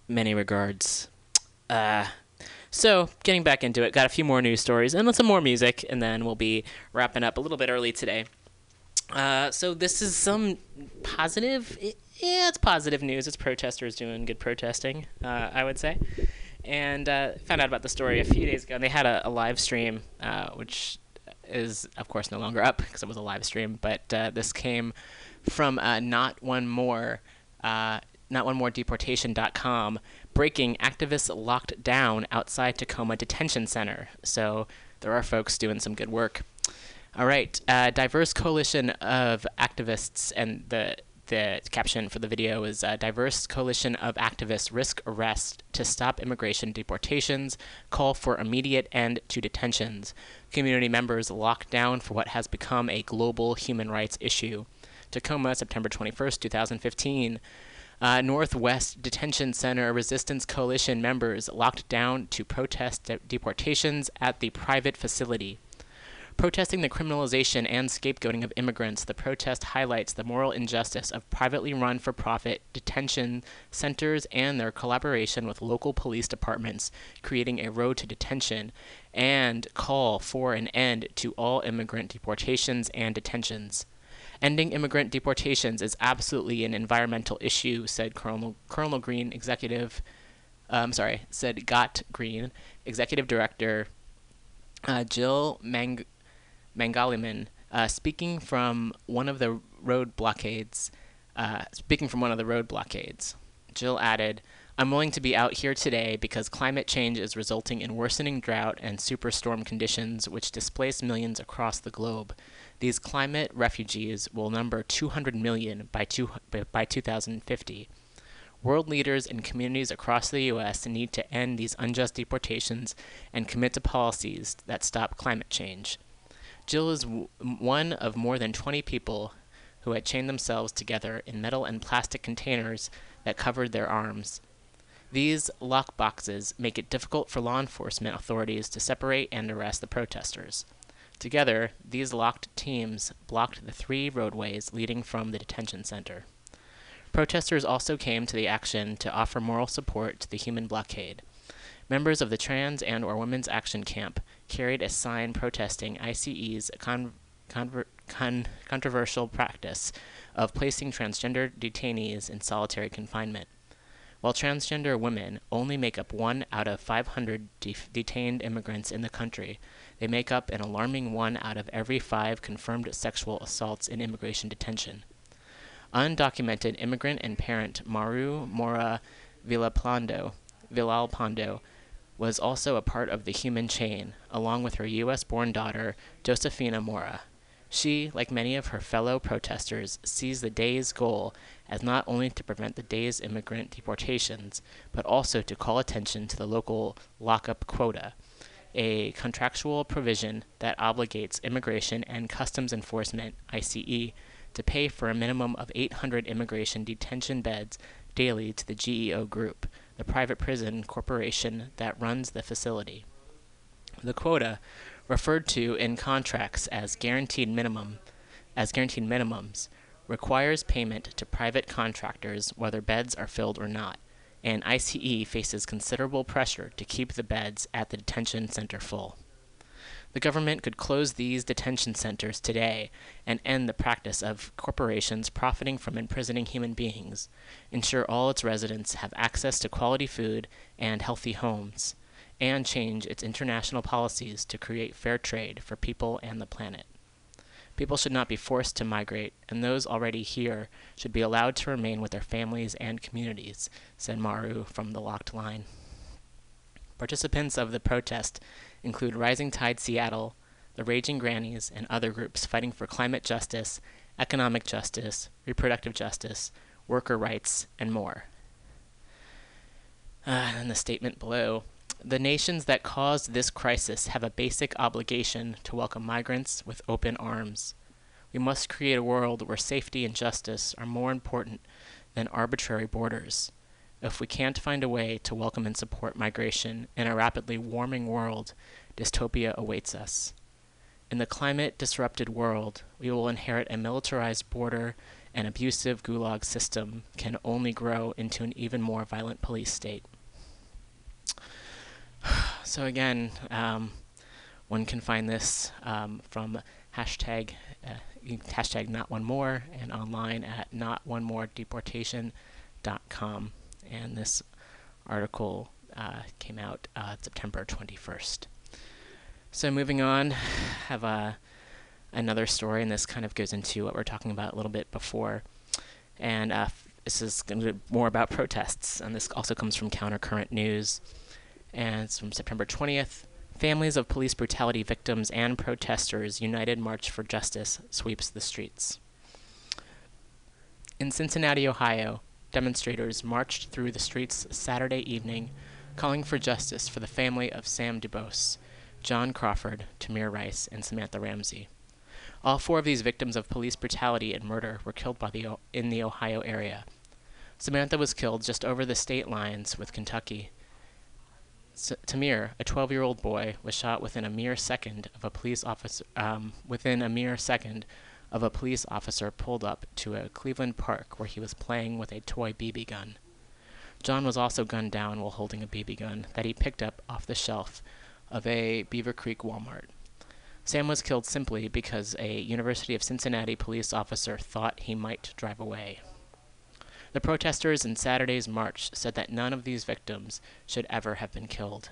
many regards. Uh, so, getting back into it, got a few more news stories and some more music, and then we'll be wrapping up a little bit early today. Uh, so, this is some positive. Yeah, it's positive news. It's protesters doing good protesting, uh, I would say and uh, found out about the story a few days ago. And they had a, a live stream, uh, which is of course no longer up because it was a live stream. But uh, this came from uh, not one more, uh, not one more deportation.com. Breaking activists locked down outside Tacoma Detention Center. So there are folks doing some good work. All right, uh, diverse coalition of activists, and the the caption for the video is uh, diverse coalition of activists risk arrest to stop immigration deportations, call for immediate end to detentions. Community members locked down for what has become a global human rights issue. Tacoma, September 21st, 2015. Uh, Northwest Detention Center Resistance Coalition members locked down to protest de- deportations at the private facility. Protesting the criminalization and scapegoating of immigrants, the protest highlights the moral injustice of privately run for profit detention centers and their collaboration with local police departments, creating a road to detention, and call for an end to all immigrant deportations and detentions. Ending immigrant deportations is absolutely an environmental issue, said Colonel, Colonel Green, executive. Um, sorry, said Got Green, executive director. Uh, Jill Mang- Mangaliman, uh, speaking from one of the road blockades. Uh, speaking from one of the road blockades, Jill added, I'm willing to be out here today because climate change is resulting in worsening drought and superstorm conditions which displace millions across the globe. These climate refugees will number 200 million by, two, by 2050. World leaders and communities across the U.S. need to end these unjust deportations and commit to policies that stop climate change. Jill is w- one of more than 20 people who had chained themselves together in metal and plastic containers that covered their arms. These lock boxes make it difficult for law enforcement authorities to separate and arrest the protesters. Together, these locked teams blocked the three roadways leading from the detention center. Protesters also came to the action to offer moral support to the human blockade. Members of the Trans and or Women's Action Camp carried a sign protesting ICE's con- con- controversial practice of placing transgender detainees in solitary confinement. While transgender women only make up one out of 500 de- detained immigrants in the country, they make up an alarming one out of every five confirmed sexual assaults in immigration detention. Undocumented immigrant and parent Maru Mora Villalpando, Villalpando was also a part of the human chain, along with her U.S. born daughter, Josefina Mora. She, like many of her fellow protesters, sees the day's goal as not only to prevent the day's immigrant deportations, but also to call attention to the local lockup quota, a contractual provision that obligates Immigration and Customs Enforcement, ICE, to pay for a minimum of 800 immigration detention beds daily to the GEO Group, the private prison corporation that runs the facility. The quota, referred to in contracts as guaranteed minimum, as guaranteed minimums, requires payment to private contractors whether beds are filled or not, and ICE faces considerable pressure to keep the beds at the detention center full. The government could close these detention centers today and end the practice of corporations profiting from imprisoning human beings, ensure all its residents have access to quality food and healthy homes, and change its international policies to create fair trade for people and the planet. People should not be forced to migrate, and those already here should be allowed to remain with their families and communities, said Maru from the locked line. Participants of the protest include Rising Tide Seattle, the Raging Grannies, and other groups fighting for climate justice, economic justice, reproductive justice, worker rights, and more. Uh, and the statement below the nations that caused this crisis have a basic obligation to welcome migrants with open arms. We must create a world where safety and justice are more important than arbitrary borders. If we can't find a way to welcome and support migration in a rapidly warming world, dystopia awaits us. In the climate disrupted world, we will inherit a militarized border and abusive gulag system can only grow into an even more violent police state. So again, um, one can find this um, from hashtag uh, hashtag not one more and online at not one more deportation.com. And this article uh, came out uh, September 21st. So moving on, have a another story, and this kind of goes into what we're talking about a little bit before. And uh, this is more about protests, and this also comes from Countercurrent News and it's from September 20th. Families of police brutality victims and protesters united march for justice sweeps the streets. In Cincinnati, Ohio, demonstrators marched through the streets Saturday evening, calling for justice for the family of Sam DuBose, John Crawford, Tamir Rice, and Samantha Ramsey. All four of these victims of police brutality and murder were killed by the, in the Ohio area. Samantha was killed just over the state lines with Kentucky. S- Tamir, a 12-year-old boy, was shot within a mere second of a police officer. Um, within a mere second of a police officer pulled up to a Cleveland park where he was playing with a toy BB gun. John was also gunned down while holding a BB gun that he picked up off the shelf of a Beavercreek Walmart. Sam was killed simply because a University of Cincinnati police officer thought he might drive away. The protesters in Saturday's march said that none of these victims should ever have been killed.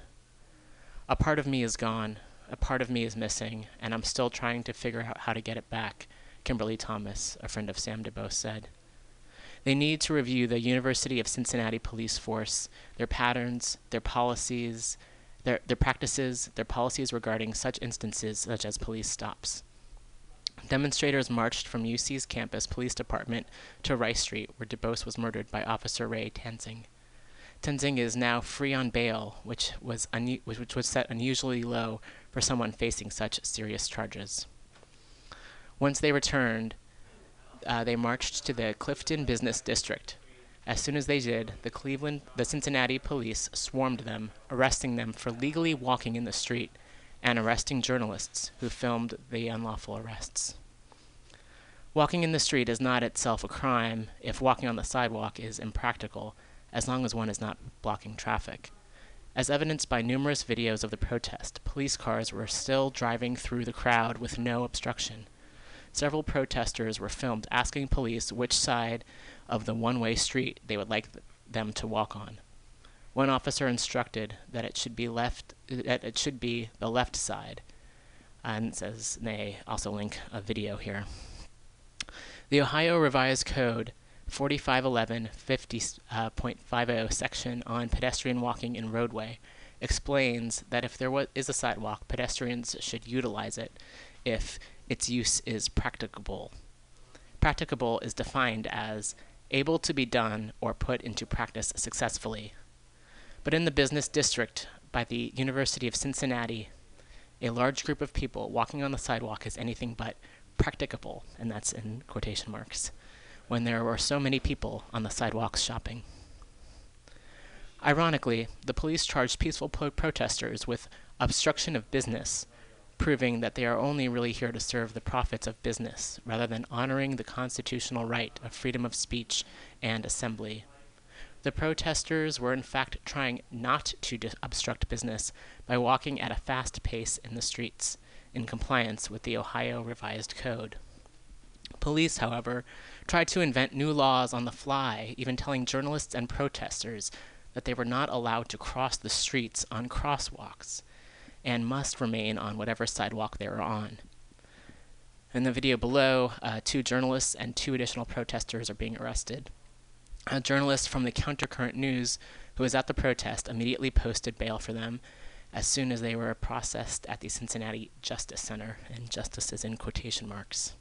A part of me is gone, a part of me is missing, and I'm still trying to figure out how to get it back, Kimberly Thomas, a friend of Sam DuBose, said. They need to review the University of Cincinnati police force, their patterns, their policies, their, their practices, their policies regarding such instances such as police stops. Demonstrators marched from UC's campus police department to Rice Street, where DuBose was murdered by Officer Ray Tensing. Tensing is now free on bail, which was, unu- which was set unusually low for someone facing such serious charges. Once they returned, uh, they marched to the Clifton Business District, as soon as they did, the Cleveland, the Cincinnati police swarmed them, arresting them for legally walking in the street and arresting journalists who filmed the unlawful arrests. Walking in the street is not itself a crime if walking on the sidewalk is impractical, as long as one is not blocking traffic. As evidenced by numerous videos of the protest, police cars were still driving through the crowd with no obstruction. Several protesters were filmed asking police which side of the one way street they would like th- them to walk on. One officer instructed that it should be left that it should be the left side, and says they also link a video here. The Ohio Revised Code 4511.50.50 uh, section on pedestrian walking in roadway explains that if there is a sidewalk, pedestrians should utilize it if its use is practicable. Practicable is defined as able to be done or put into practice successfully. But in the business district by the University of Cincinnati, a large group of people walking on the sidewalk is anything but practicable, and that's in quotation marks, when there were so many people on the sidewalks shopping. Ironically, the police charged peaceful pro- protesters with obstruction of business, proving that they are only really here to serve the profits of business rather than honoring the constitutional right of freedom of speech and assembly. The protesters were in fact trying not to dis- obstruct business by walking at a fast pace in the streets, in compliance with the Ohio Revised Code. Police, however, tried to invent new laws on the fly, even telling journalists and protesters that they were not allowed to cross the streets on crosswalks and must remain on whatever sidewalk they were on. In the video below, uh, two journalists and two additional protesters are being arrested. A journalist from the Countercurrent News who was at the protest immediately posted bail for them as soon as they were processed at the Cincinnati Justice Center, and justice is in quotation marks.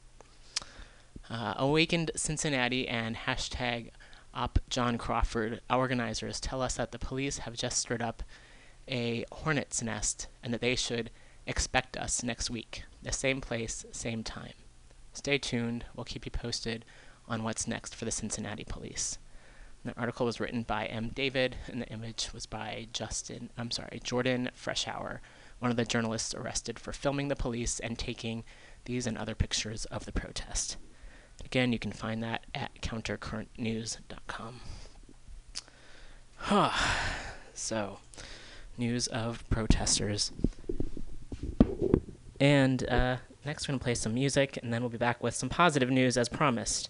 Uh, Awakened Cincinnati and hashtag Op John Crawford organizers tell us that the police have just stirred up a hornet's nest and that they should expect us next week. The same place, same time. Stay tuned. We'll keep you posted on what's next for the Cincinnati police. The article was written by M. David, and the image was by Justin, I'm sorry, Jordan Freshour, one of the journalists arrested for filming the police and taking these and other pictures of the protest. Again, you can find that at countercurrentnews.com. Huh. so, news of protesters. And uh, next, we're going to play some music, and then we'll be back with some positive news as promised.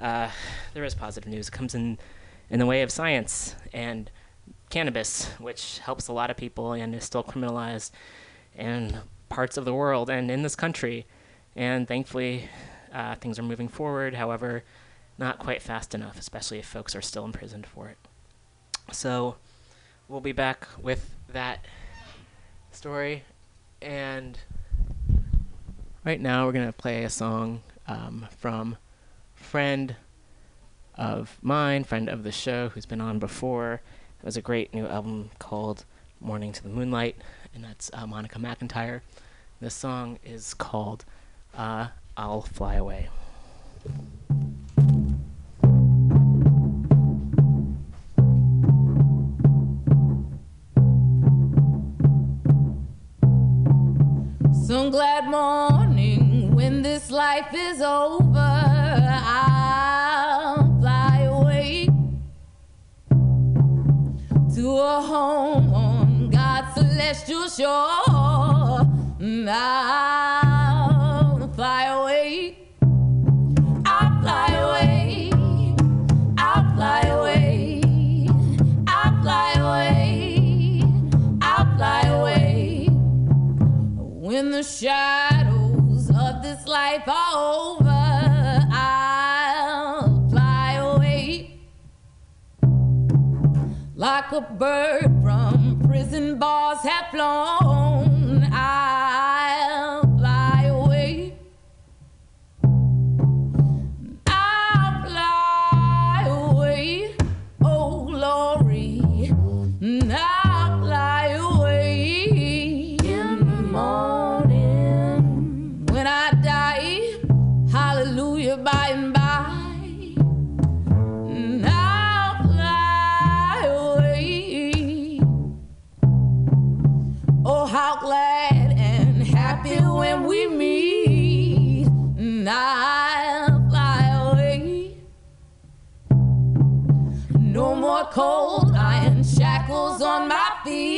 Uh, there is positive news. It comes in, in the way of science and cannabis, which helps a lot of people and is still criminalized in parts of the world and in this country. And thankfully, uh, things are moving forward. However, not quite fast enough, especially if folks are still imprisoned for it. So, we'll be back with that story. And right now we're gonna play a song um, from friend of mine, friend of the show, who's been on before. It was a great new album called Morning to the Moonlight, and that's uh, Monica McIntyre. This song is called uh, I'll Fly Away.
Some glad morning when this life is over, I'll fly away to a home on God's celestial shore. I'll fly away. I'll fly away. I'll fly away. I'll fly away. When the like a bird from prison bars have flown. Cold iron shackles on my feet.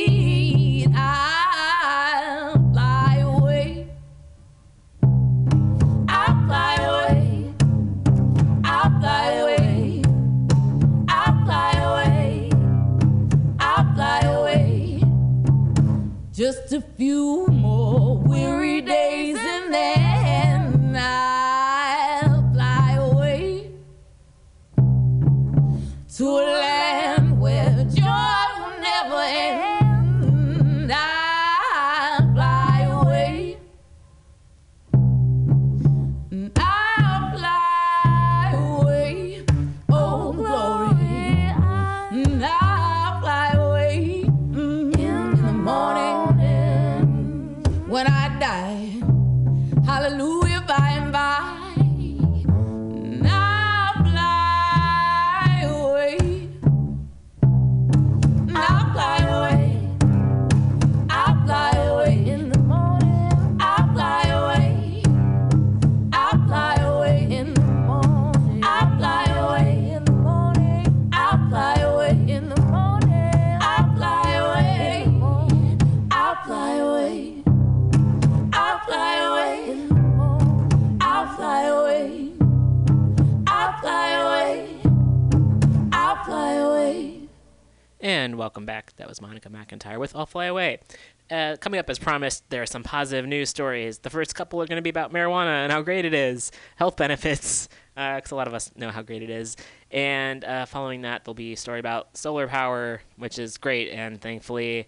Coming up as promised, there are some positive news stories. The first couple are going to be about marijuana and how great it is, health [laughs] benefits, because a lot of us know how great it is. And uh, following that, there'll be a story about solar power, which is great, and thankfully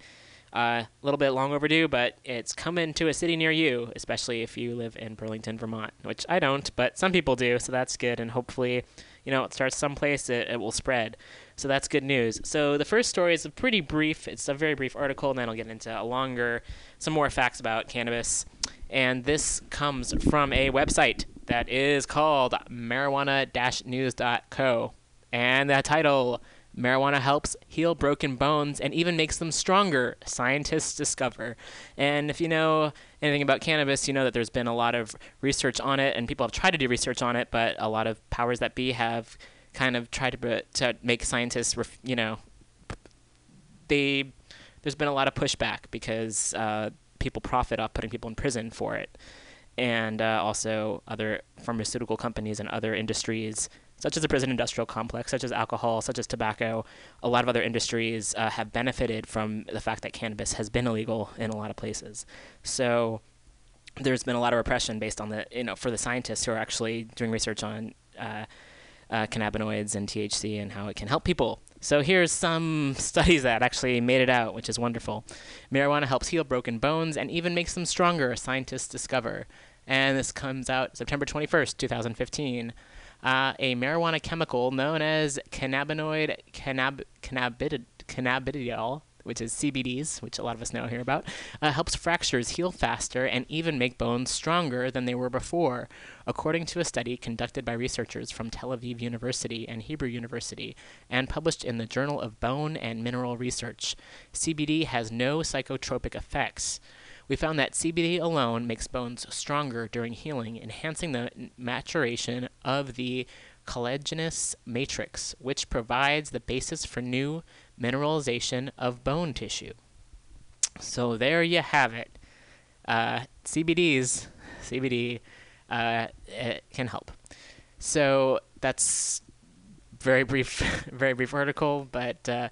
uh, a little bit long overdue, but it's coming to a city near you, especially if you live in Burlington, Vermont, which I don't, but some people do, so that's good. And hopefully, you know, it starts someplace, it, it will spread. So that's good news. So the first story is a pretty brief, it's a very brief article, and then I'll get into a longer, some more facts about cannabis. And this comes from a website that is called marijuana-news.co. And the title Marijuana helps heal broken bones and even makes them stronger, scientists discover. And if you know anything about cannabis, you know that there's been a lot of research on it, and people have tried to do research on it, but a lot of powers that be have kind of try to, to make scientists, ref, you know, they there's been a lot of pushback because uh, people profit off putting people in prison for it, and uh, also other pharmaceutical companies and other industries such as the prison industrial complex, such as alcohol, such as tobacco, a lot of other industries uh, have benefited from the fact that cannabis has been illegal in a lot of places. So there's been a lot of repression based on the, you know, for the scientists who are actually doing research on uh, uh, cannabinoids and THC and how it can help people. So here's some [laughs] studies that actually made it out, which is wonderful. Marijuana helps heal broken bones and even makes them stronger, scientists discover. And this comes out September 21st, 2015. Uh, a marijuana chemical known as cannabinoid cannab- cannabid- cannabidiol, which is CBDs, which a lot of us now hear about, uh, helps fractures heal faster and even make bones stronger than they were before, according to a study conducted by researchers from Tel Aviv University and Hebrew University and published in the Journal of Bone and Mineral Research. CBD has no psychotropic effects. We found that CBD alone makes bones stronger during healing, enhancing the maturation of the collagenous matrix, which provides the basis for new mineralization of bone tissue. So there you have it. Uh, CBDs, CBD uh, can help. So that's very brief, [laughs] very brief article, but uh,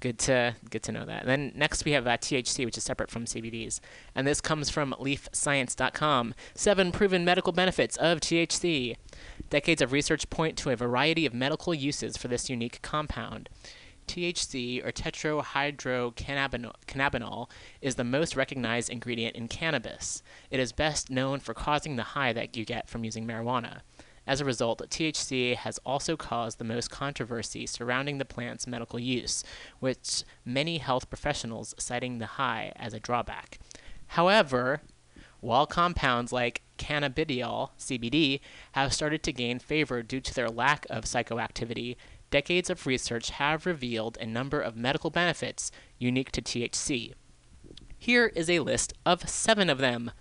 good to good to know that. then next we have uh, THC, which is separate from CBDs, and this comes from LeafScience.com. Seven proven medical benefits of THC. Decades of research point to a variety of medical uses for this unique compound. THC, or tetrahydrocannabinol, is the most recognized ingredient in cannabis. It is best known for causing the high that you get from using marijuana. As a result, THC has also caused the most controversy surrounding the plant's medical use, with many health professionals citing the high as a drawback. However, while compounds like cannabidiol, CBD, have started to gain favor due to their lack of psychoactivity, decades of research have revealed a number of medical benefits unique to THC. Here is a list of seven of them.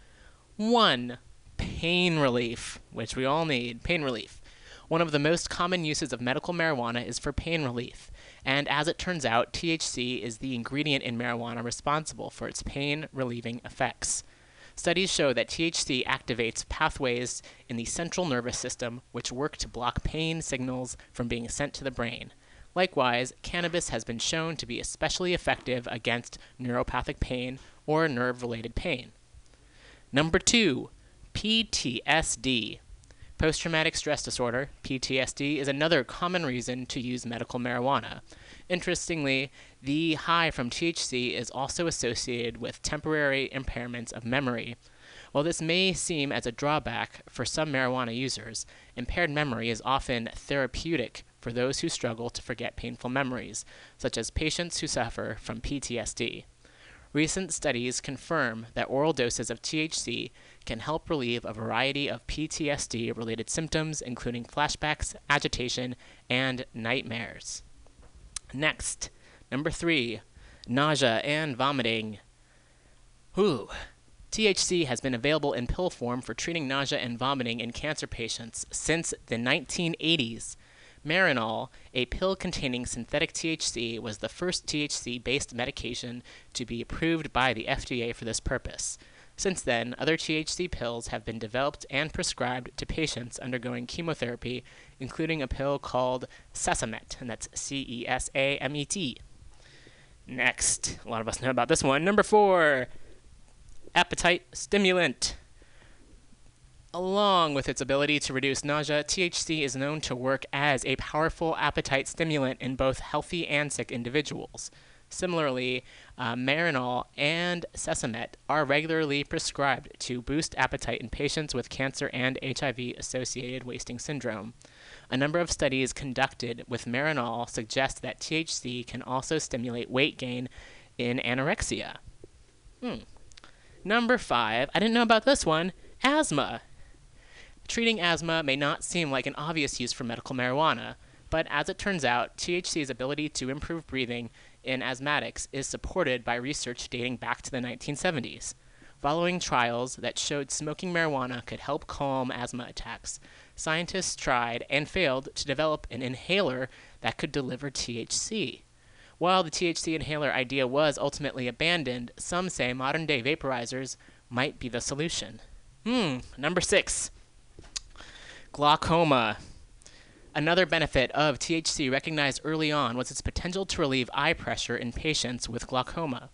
1. Pain relief, which we all need. Pain relief. One of the most common uses of medical marijuana is for pain relief, and as it turns out, THC is the ingredient in marijuana responsible for its pain relieving effects. Studies show that THC activates pathways in the central nervous system which work to block pain signals from being sent to the brain. Likewise, cannabis has been shown to be especially effective against neuropathic pain or nerve related pain. Number two, PTSD. Post traumatic stress disorder, PTSD, is another common reason to use medical marijuana. Interestingly, the high from THC is also associated with temporary impairments of memory. While this may seem as a drawback for some marijuana users, impaired memory is often therapeutic for those who struggle to forget painful memories, such as patients who suffer from PTSD. Recent studies confirm that oral doses of THC can help relieve a variety of PTSD related symptoms, including flashbacks, agitation, and nightmares. Next, number three, nausea and vomiting. Whew. THC has been available in pill form for treating nausea and vomiting in cancer patients since the 1980s. Marinol, a pill containing synthetic THC, was the first THC based medication to be approved by the FDA for this purpose. Since then, other THC pills have been developed and prescribed to patients undergoing chemotherapy, including a pill called Cesamet, and that's C E S A M E T. Next, a lot of us know about this one. Number four, appetite stimulant. Along with its ability to reduce nausea, THC is known to work as a powerful appetite stimulant in both healthy and sick individuals. Similarly, uh, Marinol and Cesamet are regularly prescribed to boost appetite in patients with cancer and HIV associated wasting syndrome. A number of studies conducted with Marinol suggest that THC can also stimulate weight gain in anorexia. Hmm. Number five, I didn't know about this one asthma. Treating asthma may not seem like an obvious use for medical marijuana, but as it turns out, THC's ability to improve breathing in asthmatics is supported by research dating back to the 1970s. Following trials that showed smoking marijuana could help calm asthma attacks, scientists tried and failed to develop an inhaler that could deliver THC. While the THC inhaler idea was ultimately abandoned, some say modern day vaporizers might be the solution. Hmm, number six glaucoma. Another benefit of THC recognized early on was its potential to relieve eye pressure in patients with glaucoma.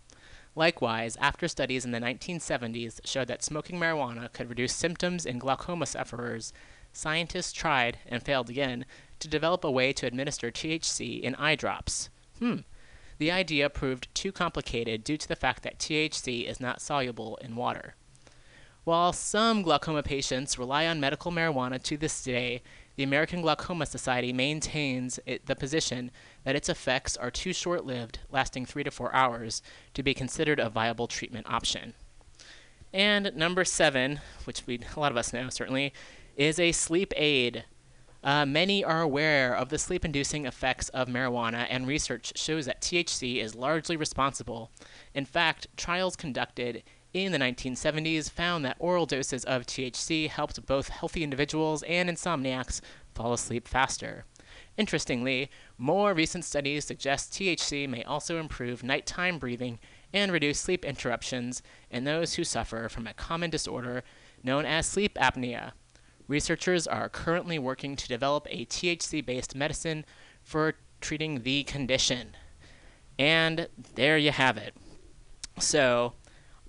Likewise, after studies in the 1970s showed that smoking marijuana could reduce symptoms in glaucoma sufferers, scientists tried, and failed again, to develop a way to administer THC in eye drops. hmm, the idea proved too complicated due to the fact that THC is not soluble in water. While some glaucoma patients rely on medical marijuana to this day, the American Glaucoma Society maintains it, the position that its effects are too short lived, lasting three to four hours, to be considered a viable treatment option. And number seven, which we a lot of us know certainly, is a sleep aid. Uh, many are aware of the sleep inducing effects of marijuana, and research shows that THC is largely responsible. In fact, trials conducted in the 1970s found that oral doses of THC helped both healthy individuals and insomniacs fall asleep faster. Interestingly, more recent studies suggest THC may also improve nighttime breathing and reduce sleep interruptions in those who suffer from a common disorder known as sleep apnea. Researchers are currently working to develop a THC based medicine for treating the condition. And there you have it. So,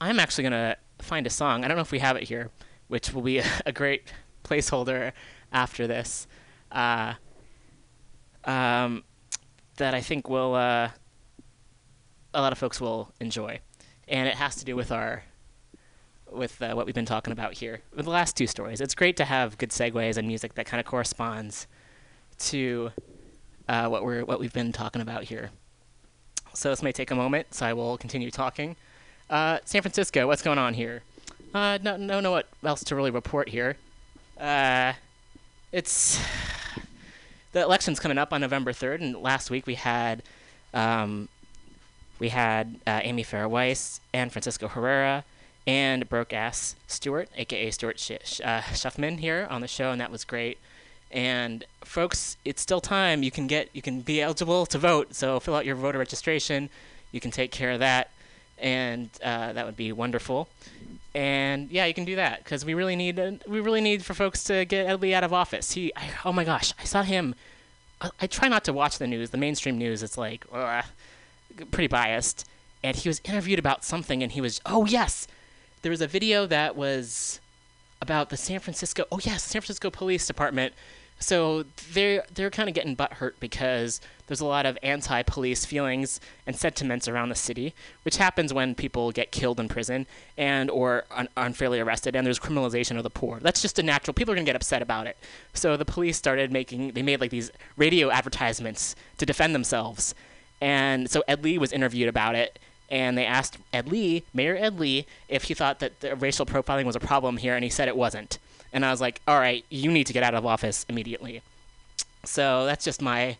I'm actually going to find a song. I don't know if we have it here, which will be a, [laughs] a great placeholder after this. Uh, um, that I think will uh, a lot of folks will enjoy, and it has to do with our with uh, what we've been talking about here with the last two stories. It's great to have good segues and music that kind of corresponds to uh, what we're what we've been talking about here. So this may take a moment, so I will continue talking. Uh, San Francisco, what's going on here? Uh, no, no, know what else to really report here. Uh, it's [sighs] the election's coming up on November 3rd, and last week we had um, we had uh, Amy Farah Weiss and Francisco Herrera and Broke Ass Stuart, aka Stuart Sh- Sh- uh, Shuffman, here on the show, and that was great. And folks, it's still time. You can get you can be eligible to vote, so fill out your voter registration. You can take care of that, and uh, that would be wonderful. And yeah, you can do that because we really need uh, we really need for folks to get Ed Lee out of office. He, I, oh my gosh, I saw him. I, I try not to watch the news, the mainstream news. It's like uh, pretty biased. And he was interviewed about something, and he was, oh yes, there was a video that was about the San Francisco. Oh yes, San Francisco Police Department. So they're they're kind of getting butt hurt because there's a lot of anti-police feelings and sentiments around the city, which happens when people get killed in prison and or un- unfairly arrested, and there's criminalization of the poor. That's just a natural. People are gonna get upset about it. So the police started making. They made like these radio advertisements to defend themselves, and so Ed Lee was interviewed about it. And they asked Ed Lee, Mayor Ed Lee, if he thought that the racial profiling was a problem here, and he said it wasn't. And I was like, all right, you need to get out of office immediately. So that's just my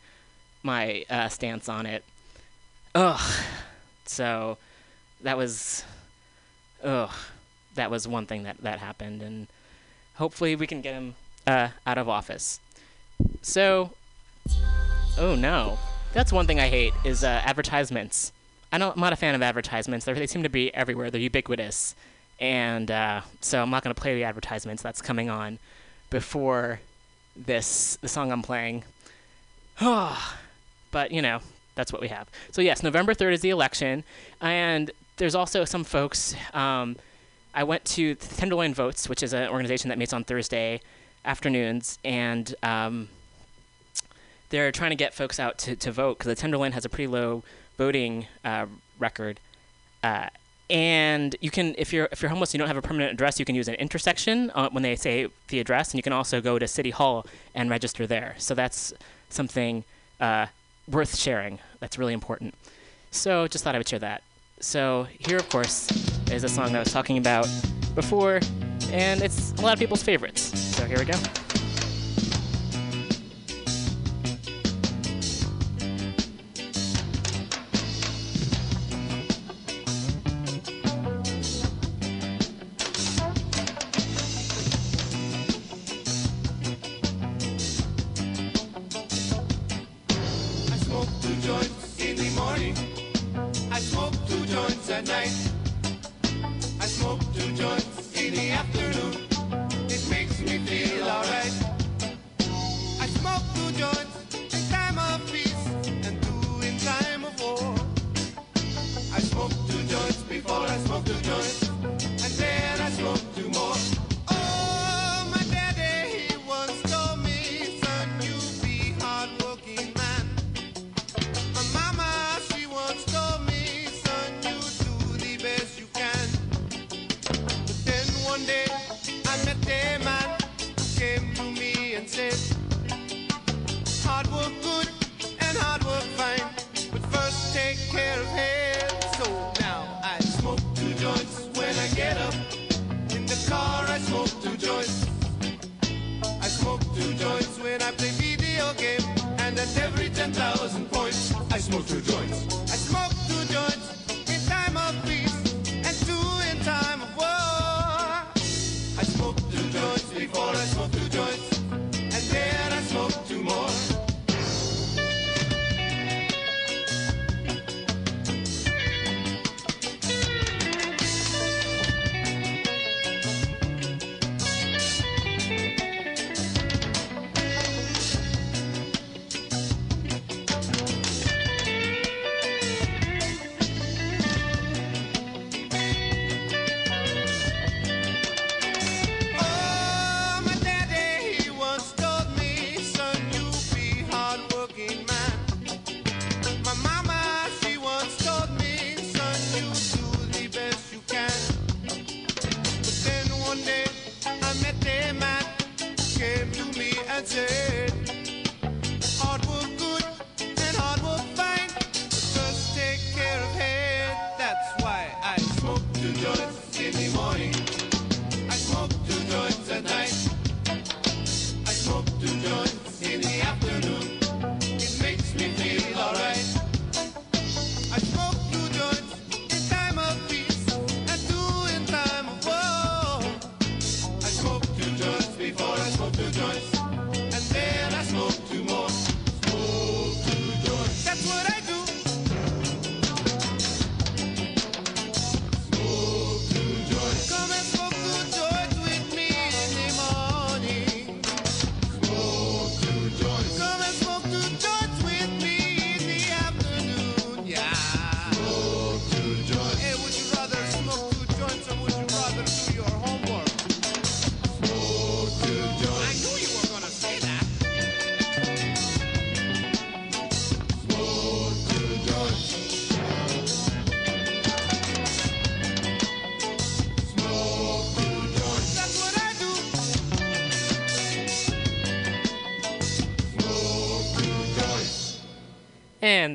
my uh, stance on it. Ugh. So that was ugh. That was one thing that that happened, and hopefully we can get him uh, out of office. So, oh no, that's one thing I hate is uh, advertisements. I I'm not a fan of advertisements. They're, they seem to be everywhere. They're ubiquitous and uh, so I'm not going to play the advertisements that's coming on before this the song I'm playing. [sighs] but you know that's what we have. So yes, November 3rd is the election, and there's also some folks. Um, I went to Tenderloin Votes, which is an organization that meets on Thursday afternoons, and um, they're trying to get folks out to, to vote because the Tenderloin has a pretty low voting uh, record. Uh, and you can if you're if you're homeless and you don't have a permanent address you can use an intersection uh, when they say the address and you can also go to city hall and register there so that's something uh, worth sharing. That's really important. So just thought i would share that. So here of course is a song that i was talking about before and it's a lot of people's favorites. So here we go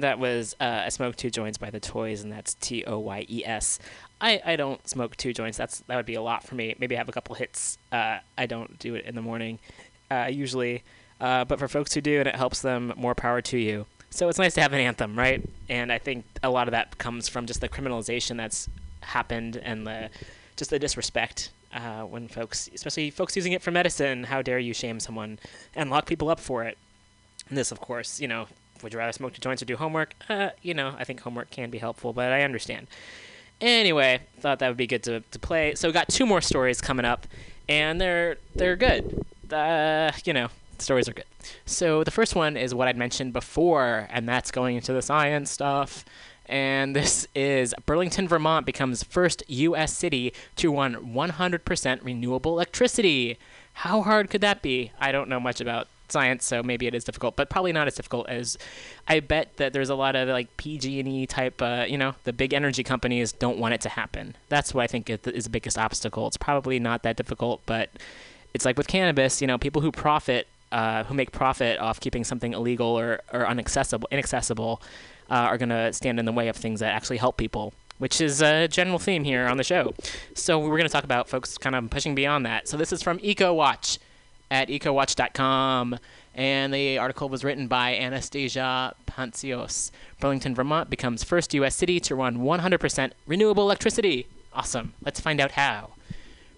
That
was uh, I Smoke Two Joints by The Toyes, and that's T O Y E S. I, I don't smoke two joints. That's that would be a lot for me. Maybe I have a couple hits. Uh, I don't do it in the morning, uh, usually. Uh, but for folks who do, and it helps them, more power to you. So it's nice to have an anthem, right? And I think a lot of that comes from just the criminalization that's happened and the just the disrespect uh, when folks, especially folks using it for medicine. How dare you shame someone and lock people up for it? And this, of course, you know, would you rather smoke two joints or do homework? Uh, you know, I think homework can be helpful, but I understand. Anyway, thought that would be good to, to play. So we got two more stories coming up, and they're they're good. Uh, you know, stories are good. So the first one is what I'd mentioned before, and that's going into the science stuff. And this is Burlington, Vermont becomes first U.S. city to run 100% renewable electricity. How hard could that be? I don't know much about science, so maybe it is difficult, but probably not as difficult as I bet that there's a lot of like PG&E type, uh, you know, the big energy companies don't want it to happen. That's what I think is the biggest obstacle. It's probably not that difficult, but it's like with cannabis, you know, people who profit, uh, who make profit off keeping something illegal or, or inaccessible, inaccessible, uh, are going to stand in the way of things that actually help people, which is a general theme here on the show. So we're going to talk about folks kind of pushing beyond that. So this is from EcoWatch at ecowatch.com. And the article was written by Anastasia Pantsios. Burlington, Vermont becomes first U.S. city to run 100% renewable electricity. Awesome. Let's find out how.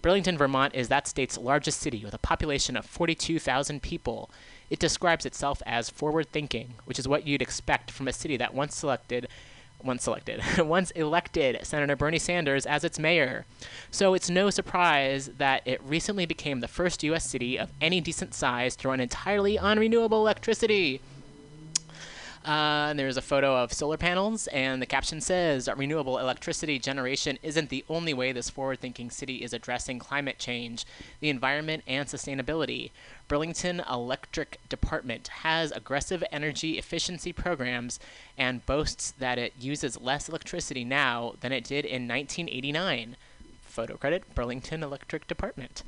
Burlington, Vermont is that state's largest city with a population of 42,000 people. It describes itself as forward thinking, which is what you'd expect from a city that once selected once selected, [laughs] once elected Senator Bernie Sanders as its mayor. So it's no surprise that it recently became the first U.S. city of any decent size to run entirely on renewable electricity. Uh, and there's a photo of solar panels, and the caption says Renewable electricity generation isn't the only way this forward thinking city is addressing climate change, the environment, and sustainability. Burlington Electric Department has aggressive energy efficiency programs and boasts that it uses less electricity now than it did in 1989. Photo credit Burlington Electric Department.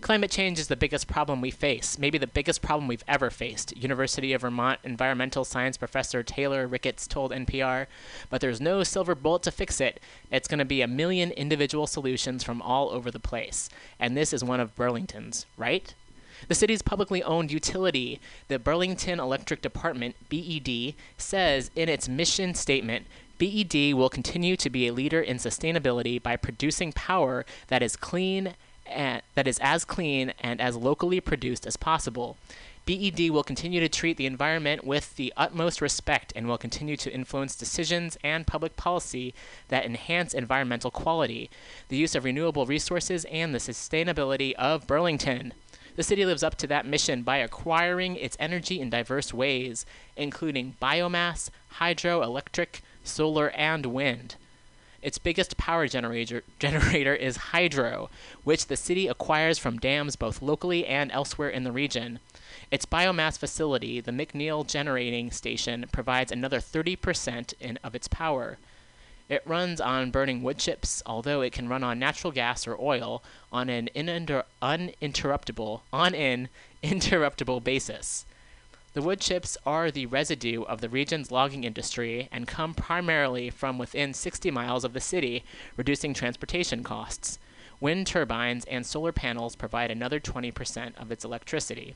Climate change is the biggest problem we face, maybe the biggest problem we've ever faced, University of Vermont environmental science professor Taylor Ricketts told NPR. But there's no silver bullet to fix it. It's going to be a million individual solutions from all over the place. And this is one of Burlington's, right? The city's publicly owned utility, the Burlington Electric Department, BED, says in its mission statement BED will continue to be a leader in sustainability by producing power that is clean and that is as clean and as locally produced as possible. BED will continue to treat the environment with the utmost respect and will continue to influence decisions and public policy that enhance environmental quality, the use of renewable resources, and the sustainability of Burlington. The city lives up to that mission by acquiring its energy in diverse ways, including biomass, hydroelectric, solar, and wind. Its biggest power generator, [laughs] generator is hydro, which the city acquires from dams both locally and elsewhere in the region. Its biomass facility, the McNeil Generating Station, provides another 30% in, of its power. It runs on burning wood chips, although it can run on natural gas or oil on an ininter- uninterruptible on an [laughs] interruptible basis. The wood chips are the residue of the region's logging industry and come primarily from within 60 miles of the city, reducing transportation costs. Wind turbines and solar panels provide another 20% of its electricity.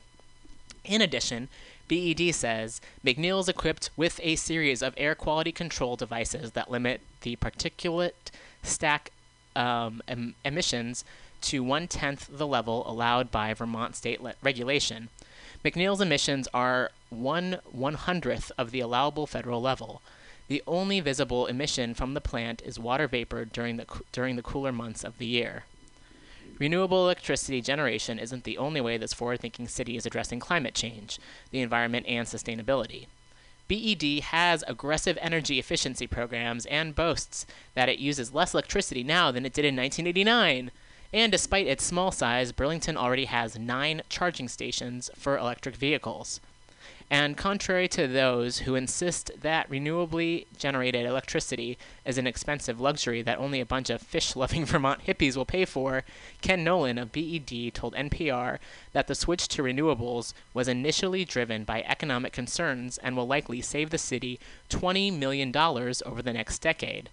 In addition, BED says McNeil is equipped with a series of air quality control devices that limit the particulate stack um, em- emissions to one tenth the level allowed by Vermont state le- regulation. McNeil's emissions are one one hundredth of the allowable federal level. The only visible emission from the plant is water vapor during the during the cooler months of the year. Renewable electricity generation isn't the only way this forward thinking city is addressing climate change, the environment, and sustainability. BED has aggressive energy efficiency programs and boasts that it uses less electricity now than it did in 1989. And despite its small size, Burlington already has nine charging stations for electric vehicles. And contrary to those who insist that renewably generated electricity is an expensive luxury that only a bunch of fish loving [laughs] Vermont hippies will pay for, Ken Nolan of BED told NPR that the switch to renewables was initially driven by economic concerns and will likely save the city $20 million over the next decade.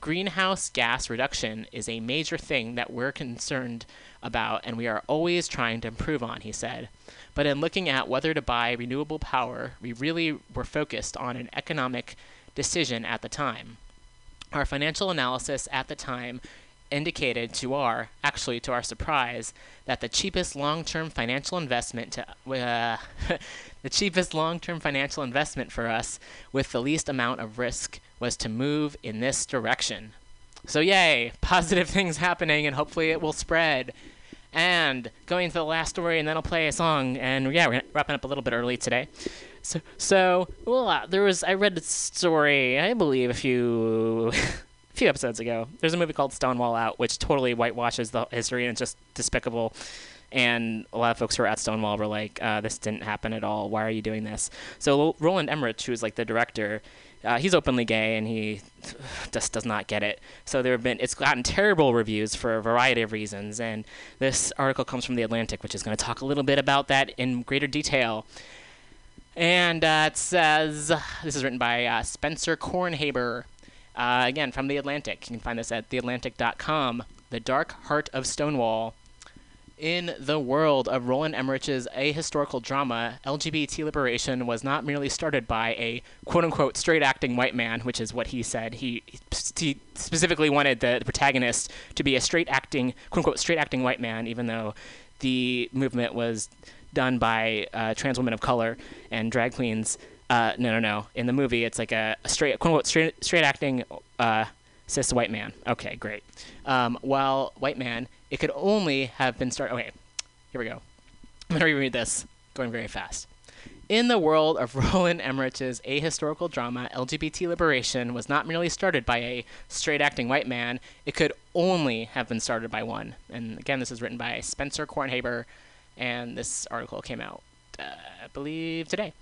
Greenhouse gas reduction is a major thing that we're concerned about and we are always trying to improve on, he said. But in looking at whether to buy renewable power, we really were focused on an economic decision at the time. Our financial analysis at the time indicated to our, actually to our surprise, that the cheapest long-term financial investment to, uh, [laughs] the cheapest long-term financial investment for us with the least amount of risk was to move in this direction. So yay, [laughs] positive things happening and hopefully it will spread. And going to the last story, and then I'll play a song. And yeah, we're wrapping up a little bit early today. So, so well, uh, there was I read a story, I believe, a few, [laughs] a few episodes ago. There's a movie called Stonewall Out, which totally whitewashes the history and it's just despicable. And a lot of folks who were at Stonewall were like, uh, "This didn't happen at all. Why are you doing this?" So Roland Emmerich, who's like the director, uh, he's openly gay and he just does not get it. So there have been it's gotten terrible reviews for a variety of reasons. And this article comes from the Atlantic, which is going to talk a little bit about that in greater detail. And uh, it says this is written by uh, Spencer Kornhaber. Uh, again, from the Atlantic. You can find this at theatlantic.com. The Dark Heart of Stonewall. In the world of Roland Emmerich's ahistorical drama, LGBT liberation was not merely started by a quote unquote straight acting white man, which is what he said. He, he specifically wanted the, the protagonist to be a straight acting, quote unquote, straight acting white man, even though the movement was done by uh, trans women of color and drag queens. Uh, no, no, no. In the movie, it's like a, a straight, quote unquote, straight, straight acting uh, cis white man. Okay, great. Um, while white man, it could only have been started. Okay, here we go. I'm gonna reread this, going very fast. In the world of [laughs] Roland Emmerich's ahistorical drama, LGBT liberation was not merely started by a straight acting white man, it could only have been started by one. And again, this is written by Spencer Kornhaber, and this article came out, uh, I believe, today.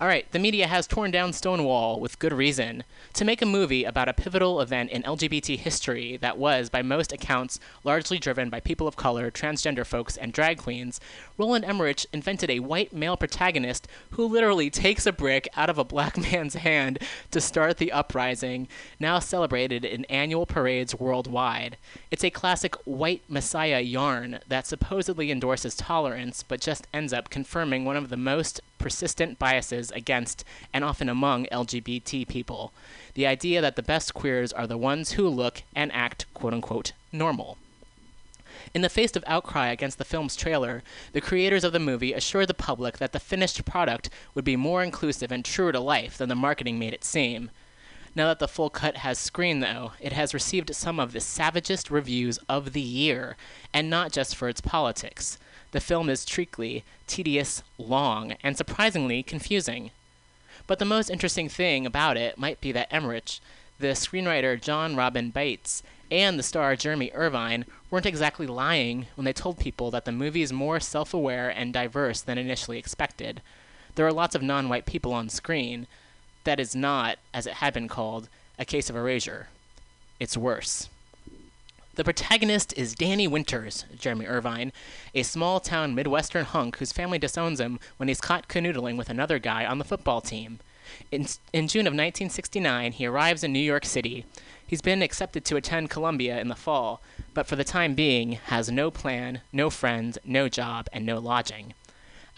All right, the media has torn down Stonewall with good reason. To make a movie about a pivotal event in LGBT history that was, by most accounts, largely driven by people of color, transgender folks, and drag queens, Roland Emmerich invented a white male protagonist who literally takes a brick out of a black [laughs] man's hand to start the uprising, now celebrated in annual parades worldwide. It's a classic white messiah yarn that supposedly endorses tolerance, but just ends up confirming one of the most persistent biases against and often among LGBT people the idea that the best queers are the ones who look and act quote unquote normal. In the face of outcry against the film's trailer, the creators of the movie assured the public that the finished product would be more inclusive and truer to life than the marketing made it seem. Now that the full cut has screened, though, it has received some of the savagest reviews of the year, and not just for its politics. The film is treacly, tedious, long, and surprisingly confusing. But the most interesting thing about it might be that Emmerich, the screenwriter Jon Robin Baitz, and the star Jeremy Irvine weren't exactly lying when they told people that the movie is more self aware and diverse than initially expected. There are lots of non white people on screen. That is not, as it had been called, a case of erasure. It's worse. The protagonist is Danny Winters, Jeremy Irvine, a small town Midwestern hunk whose family disowns him when he's caught canoodling with another guy on the football team. In, in June of 1969, he arrives in New York City. He's been accepted to attend Columbia in the fall, but for the time being has no plan, no friends, no job, and no lodging.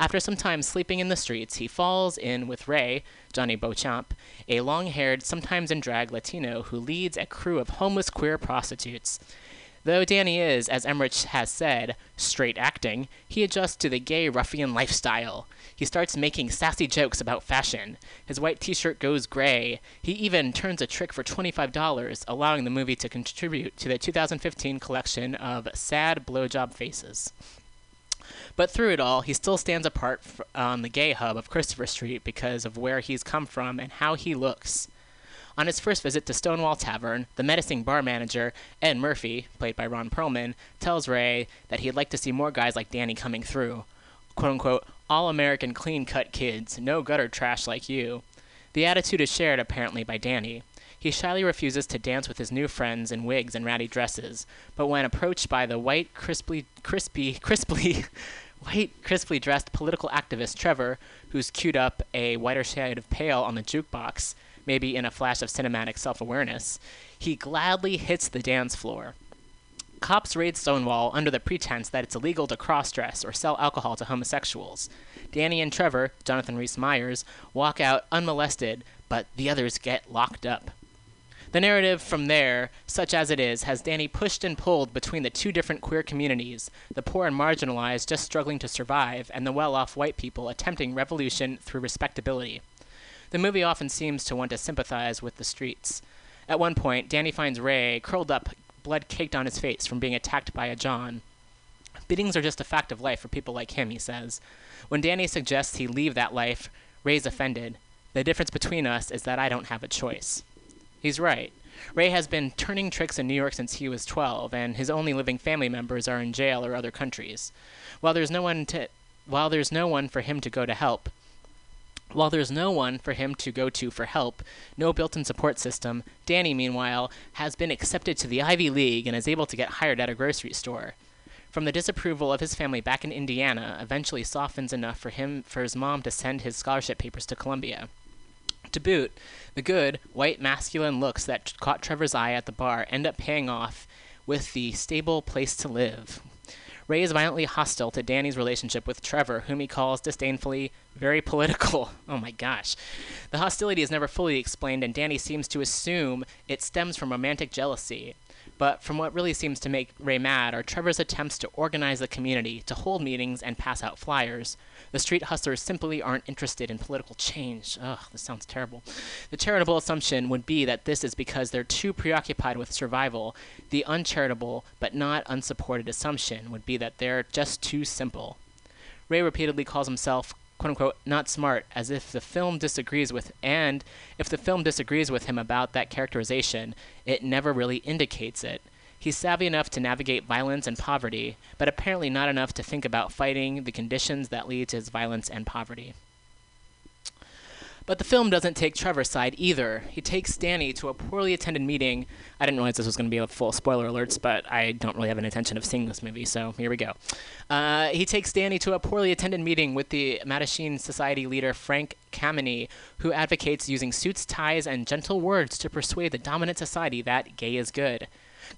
After some time sleeping in the streets, he falls in with Ray, Jonny Beauchamp, a long haired, sometimes in drag Latino who leads a crew of homeless queer prostitutes. Though Danny is, as Emmerich has said, straight acting, he adjusts to the gay ruffian lifestyle. He starts making sassy jokes about fashion. His white t shirt goes gray. He even turns a trick for $25, allowing the movie to contribute to the 2015 collection of sad blowjob faces. But through it all, he still stands apart on the gay hub of Christopher Street because of where he's come from and how he looks. On his first visit to Stonewall Tavern, the menacing bar manager, Ed Murphy, played by Ron Perlman, tells Ray that he'd like to see more guys like Danny coming through. Quote unquote, all American clean cut kids, no gutter trash like you. The attitude is shared apparently by Danny. He shyly refuses to dance with his new friends in wigs and ratty dresses, but when approached by the white, crisply, crispy, crisply, [laughs] white, crisply dressed political activist Trevor, who's queued up a whiter shade of pale on the jukebox, maybe in a flash of cinematic self awareness, he gladly hits the dance floor. Cops raid Stonewall under the pretense that it's illegal to cross dress or sell alcohol to homosexuals. Danny and Trevor, Jonathan Rhys Myers, walk out unmolested, but the others get locked up. The narrative from there, such as it is, has Danny pushed and pulled between the two different queer communities the poor and marginalized just struggling to survive, and the well off white people attempting revolution through respectability. The movie often seems to want to sympathize with the streets. At one point, Danny finds Ray curled up, blood caked on his face from being attacked by a John. Beatings are just a fact of life for people like him, he says. When Danny suggests he leave that life, Ray's offended. The difference between us is that I don't have a choice. He's right. Ray has been turning tricks in New York since he was 12, and his only living family members are in jail or other countries. While there's no one to while there's no one for him to go to help, while there's no one for him to go to for help, no built in support system, Danny, meanwhile, has been accepted to the Ivy League and is able to get hired at a grocery store. From the disapproval of his family back in Indiana, eventually softens enough for him for his mom to send his scholarship papers to Columbia. To boot, the good, white, masculine looks that caught Trevor's eye at the bar end up paying off with the stable place to live. Ray is violently hostile to Danny's relationship with Trevor, whom he calls disdainfully very political. [laughs] Oh my gosh. The hostility is never fully explained, and Danny seems to assume it stems from romantic jealousy. But from what really seems to make Ray mad are Trevor's attempts to organize the community, to hold meetings, and pass out flyers. The street hustlers simply aren't interested in political change. Ugh, this sounds terrible. The charitable assumption would be that this is because they're too preoccupied with survival. The uncharitable, but not unsupported assumption would be that they're just too simple. Ray repeatedly calls himself quote unquote not smart as if the film disagrees with and if the film disagrees with him about that characterization, it never really indicates it. He's savvy enough to navigate violence and poverty, but apparently not enough to think about fighting the conditions that lead to his violence and poverty. But the film doesn't take Trevor's side either. He takes Danny to a poorly attended meeting. I didn't realize this was going to be a full spoiler alerts, but I don't really have an intention of seeing this movie, so here we go. Uh, he takes Danny to a poorly attended meeting with the Mattachine Society leader Frank Kameny, who advocates using suits, ties, and gentle words to persuade the dominant society that gay is good.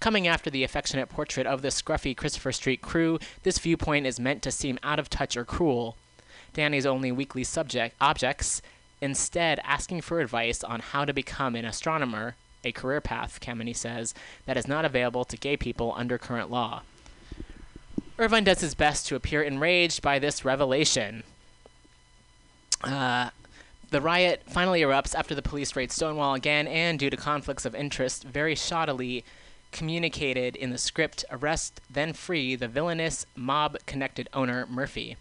Coming after the affectionate portrait of the scruffy Christopher Street crew, this viewpoint is meant to seem out of touch or cruel. Danny's only weekly subject objects, instead asking for advice on how to become an astronomer, a career path, Kameny says, that is not available to gay people under current law. Irvine does his best to appear enraged by this revelation. Uh, the riot finally erupts after the police raid Stonewall again, and due to conflicts of interest, very shoddily communicated in the script arrest, then free the villainous mob connected owner, Murphy.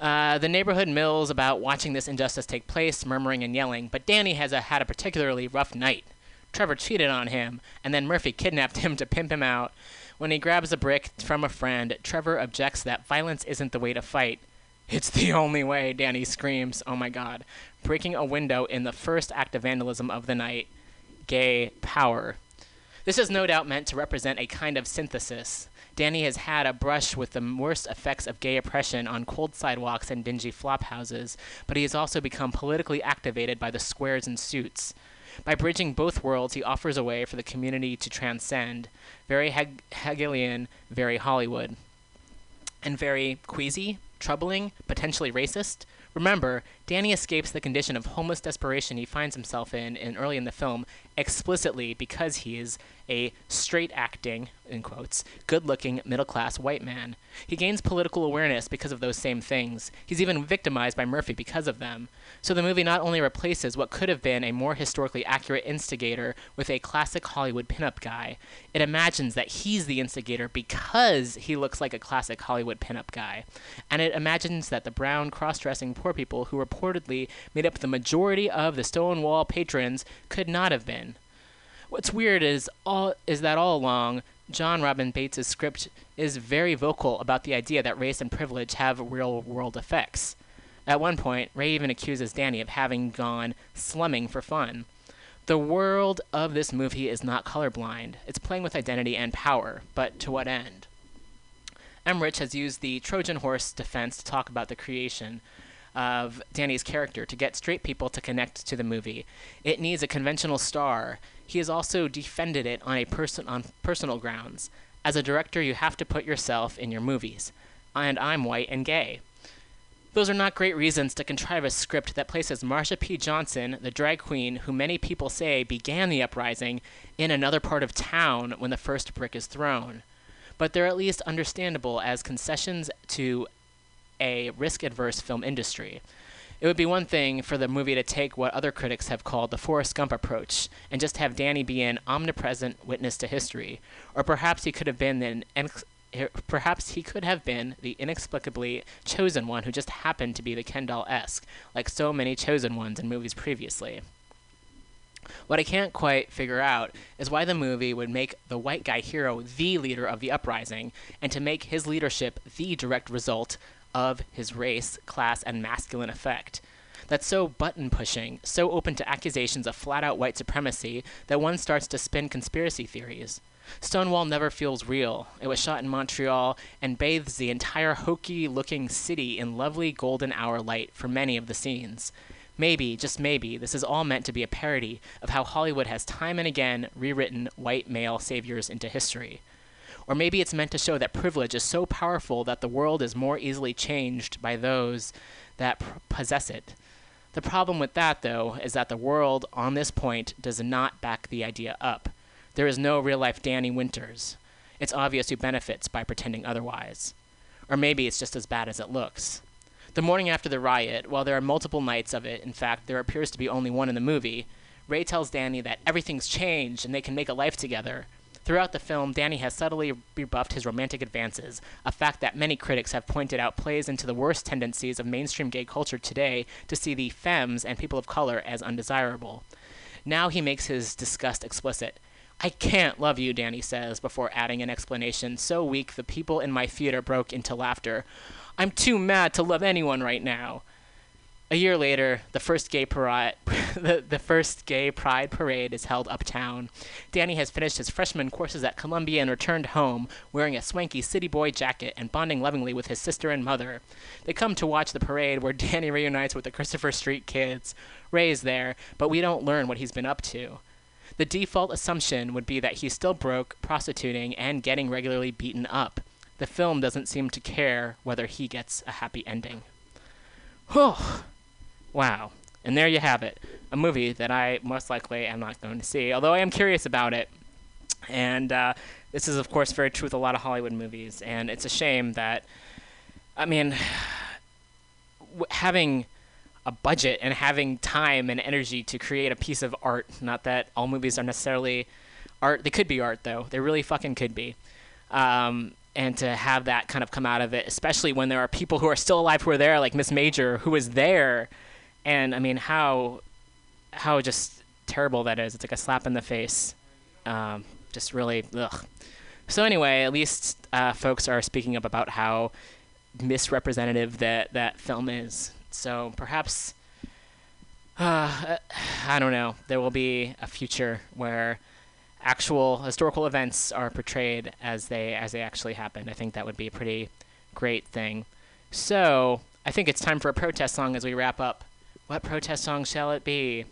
Uh, the neighborhood mills about watching this injustice take place, murmuring and yelling, but Danny has a, had a particularly rough night. Trevor cheated on him, and then Murphy kidnapped him to pimp him out. When he grabs a brick from a friend, Trevor objects that violence isn't the way to fight. It's the only way, Danny screams. Oh my god. Breaking a window in the first act of vandalism of the night. Gay power. This is no doubt meant to represent a kind of synthesis. Danny has had a brush with the worst effects of gay oppression on cold sidewalks and dingy flop houses, but he has also become politically activated by the squares and suits. By bridging both worlds, he offers a way for the community to transcend. Very Heg- Hegelian, very Hollywood. And very queasy, troubling, potentially racist. Remember, Danny escapes the condition of homeless desperation he finds himself in, in early in the film explicitly because he is a straight acting, in quotes, good looking, middle class white man. He gains political awareness because of those same things. He's even victimized by Murphy because of them. So the movie not only replaces what could have been a more historically accurate instigator with a classic Hollywood pinup guy, it imagines that he's the instigator because he looks like a classic Hollywood pinup guy. And it imagines that the brown, cross dressing poor people who reportedly made up the majority of the Stonewall patrons could not have been. What's weird is all is that all along Jon Robin Baitz' script is very vocal about the idea that race and privilege have real world effects. At one point, Ray even accuses Danny of having gone slumming for fun. The world of this movie is not colorblind. It's playing with identity and power, but to what end? Emmerich has used the Trojan horse defense to talk about the creation of Danny's character to get straight people to connect to the movie. It needs a conventional star. He has also defended it on a person on personal grounds. As a director, you have to put yourself in your movies. And I'm white and gay. Those are not great reasons to contrive a script that places Marsha P. Johnson, the drag queen who many people say began the uprising, in another part of town when the first brick is thrown. But they're at least understandable as concessions to a risk adverse film industry. It would be one thing for the movie to take what other critics have called the Forrest Gump approach and just have Danny be an omnipresent witness to history, or perhaps he could have been an perhaps he could have been the inexplicably chosen one who just happened to be the Ken doll-esque, like so many chosen ones in movies previously. What I can't quite figure out is why the movie would make the white guy hero the leader of the uprising, and to make his leadership the direct result of his race, class, and masculine effect. That's so button pushing, so open to accusations of flat out white supremacy that one starts to spin conspiracy theories. Stonewall never feels real. It was shot in Montreal and bathes the entire hokey looking city in lovely golden hour light for many of the scenes. Maybe, just maybe, this is all meant to be a parody of how Hollywood has time and again rewritten white male saviors into history. Or maybe it's meant to show that privilege is so powerful that the world is more easily changed by those that possess it. The problem with that, though, is that the world on this point does not back the idea up. There is no real life Danny Winters. It's obvious who benefits by pretending otherwise. Or maybe it's just as bad as it looks. The morning after the riot, while there are multiple nights of it, in fact, there appears to be only one in the movie, Ray tells Danny that everything's changed and they can make a life together. Throughout the film, Danny has subtly rebuffed his romantic advances, a fact that many critics have pointed out plays into the worst tendencies of mainstream gay culture today to see the femmes and people of color as undesirable. Now he makes his disgust explicit. I can't love you, Danny says, before adding an explanation so weak the people in my theater broke into laughter. I'm too mad to love anyone right now. A year later, the first gay parade, [laughs] the, the first gay pride parade is held uptown. Danny has finished his freshman courses at Columbia and returned home, wearing a swanky city boy jacket and bonding lovingly with his sister and mother. They come to watch the parade where [laughs] Danny reunites with the Christopher Street kids. Ray is there, but we don't learn what he's been up to. The default assumption would be that he's still broke, prostituting, and getting regularly beaten up. The film doesn't seem to care whether he gets a happy ending. Whew. Wow. And there you have it. A movie that I most likely am not going to see, although I am curious about it. And uh, this is, of course, very true with a lot of Hollywood movies. And it's a shame that, I mean, [sighs] w- having a budget and having time and energy to create a piece of art, not that all movies are necessarily art, they could be art, though. They really fucking could be. Um, and to have that kind of come out of it, especially when there are people who are still alive who are there, like Miss Major, who was there, and I mean how how just terrible that is. It's like a slap in the face. Um, just really ugh. So anyway, at least uh, folks are speaking up about how misrepresentative that that film is. So perhaps uh, I don't know. There will be a future where actual historical events are portrayed as they as they actually happened. I think that would be a pretty great thing. So I think it's time for a protest song as we wrap up. What protest song shall it be?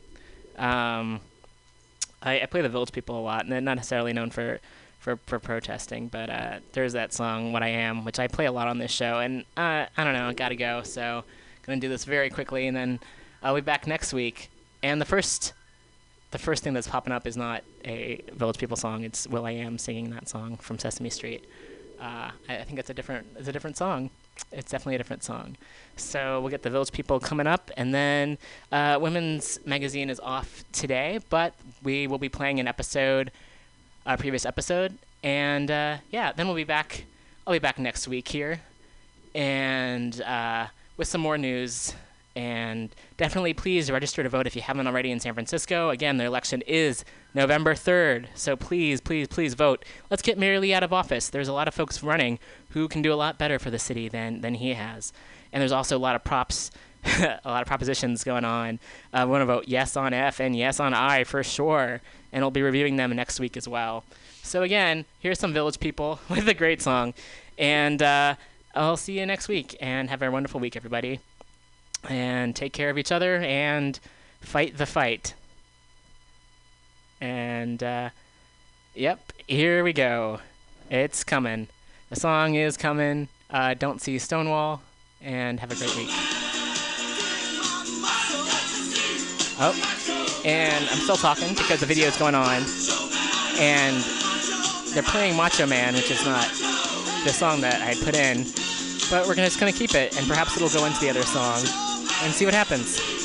Um, I, I play the Village People a lot, and they're not necessarily known for for, for protesting, but uh, there's that song "What I Am," which I play a lot on this show, and uh, I don't know, gotta go, so gonna do this very quickly, and then I'll be back next week. And the first the first thing that's popping up is not a Village People song. It's Will I Am singing that song from Sesame Street. Uh, I, I think it's a different it's a different song. It's definitely a different song. So we'll get the Village People coming up, and then uh, Women's Magazine is off today, but we will be playing an episode, a previous episode, and uh, yeah, then we'll be back. I'll be back next week here, and uh, with some more news and definitely please register to vote if you haven't already in San Francisco. Again, the election is November 3rd, so please, please, please vote. Let's get Mayor Lee out of office. There's a lot of folks running who can do a lot better for the city than, than he has. And there's also a lot of props, [laughs] a lot of propositions going on. We want to vote yes on F and yes on I for sure, and we'll be reviewing them next week as well. So again, here's some Village People [laughs] with a great song, and uh, I'll see you next week, and have a wonderful week, everybody and take care of each other and fight the fight. And, uh, yep, here we go. It's coming. The song is coming. Uh, don't see Stonewall, and have a great week. Oh, and I'm still talking because the video is going on, and they're playing Macho Man, which is not the song that I put in, but we're just gonna keep it, and perhaps it'll go into the other song and see what happens.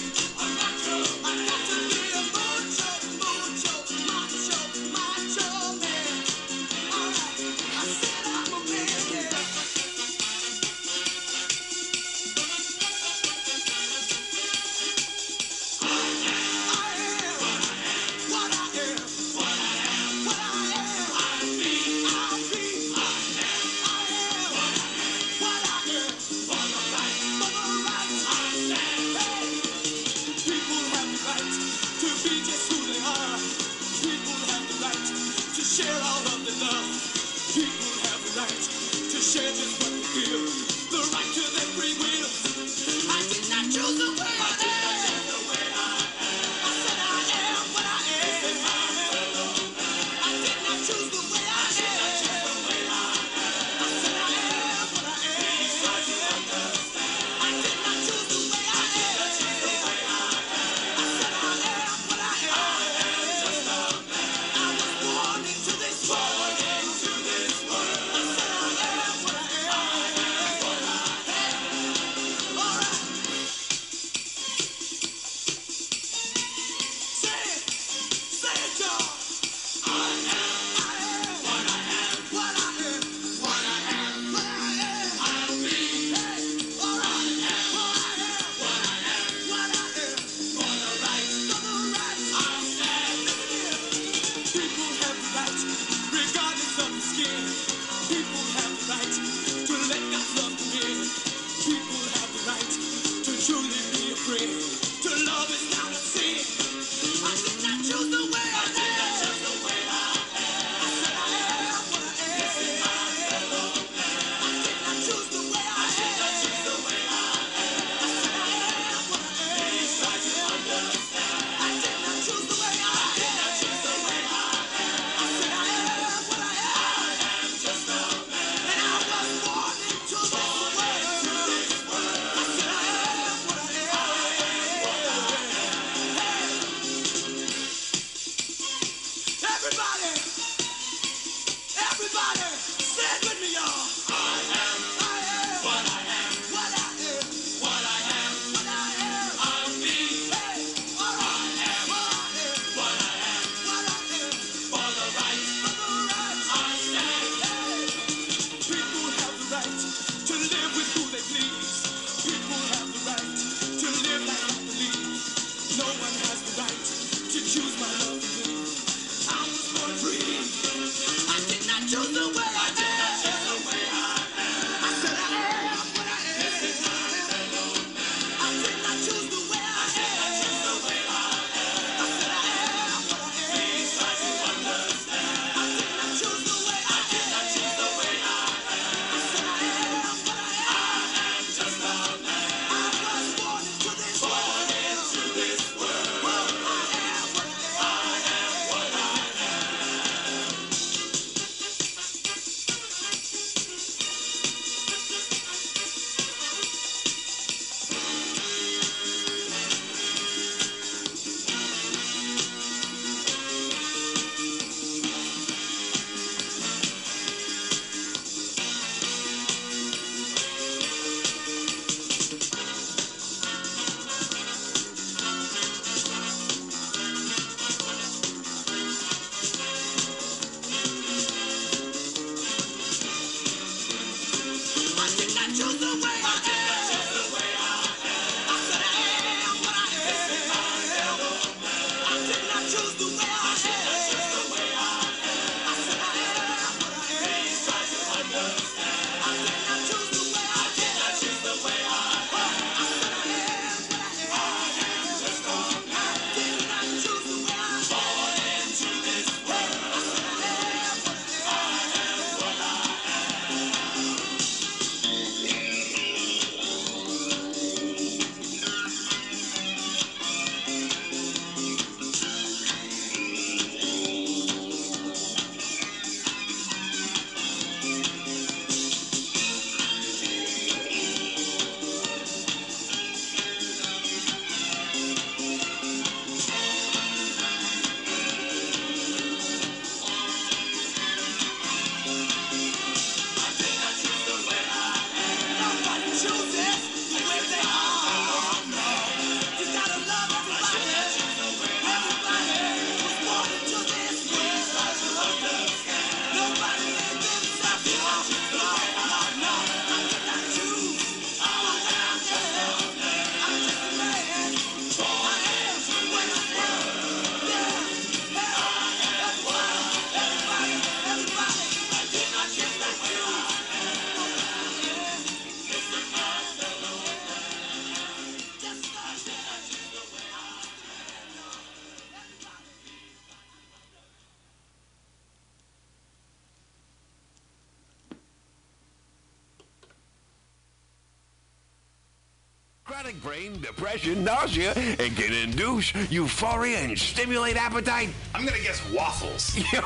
Depression, nausea, and can induce euphoria and stimulate appetite?
I'm gonna guess waffles. [laughs]
Yo,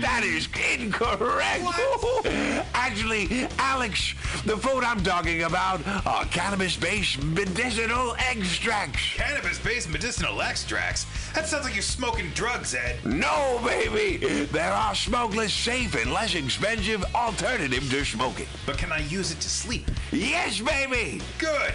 that is incorrect. [laughs] Actually, Alex, the food I'm talking about are cannabis-based medicinal extracts.
Cannabis-based medicinal extracts? That sounds like you're smoking drugs, Ed.
No, baby. There are smokeless, safe, and less expensive alternative to smoking.
But can I use it to sleep?
Yes, baby.
Good,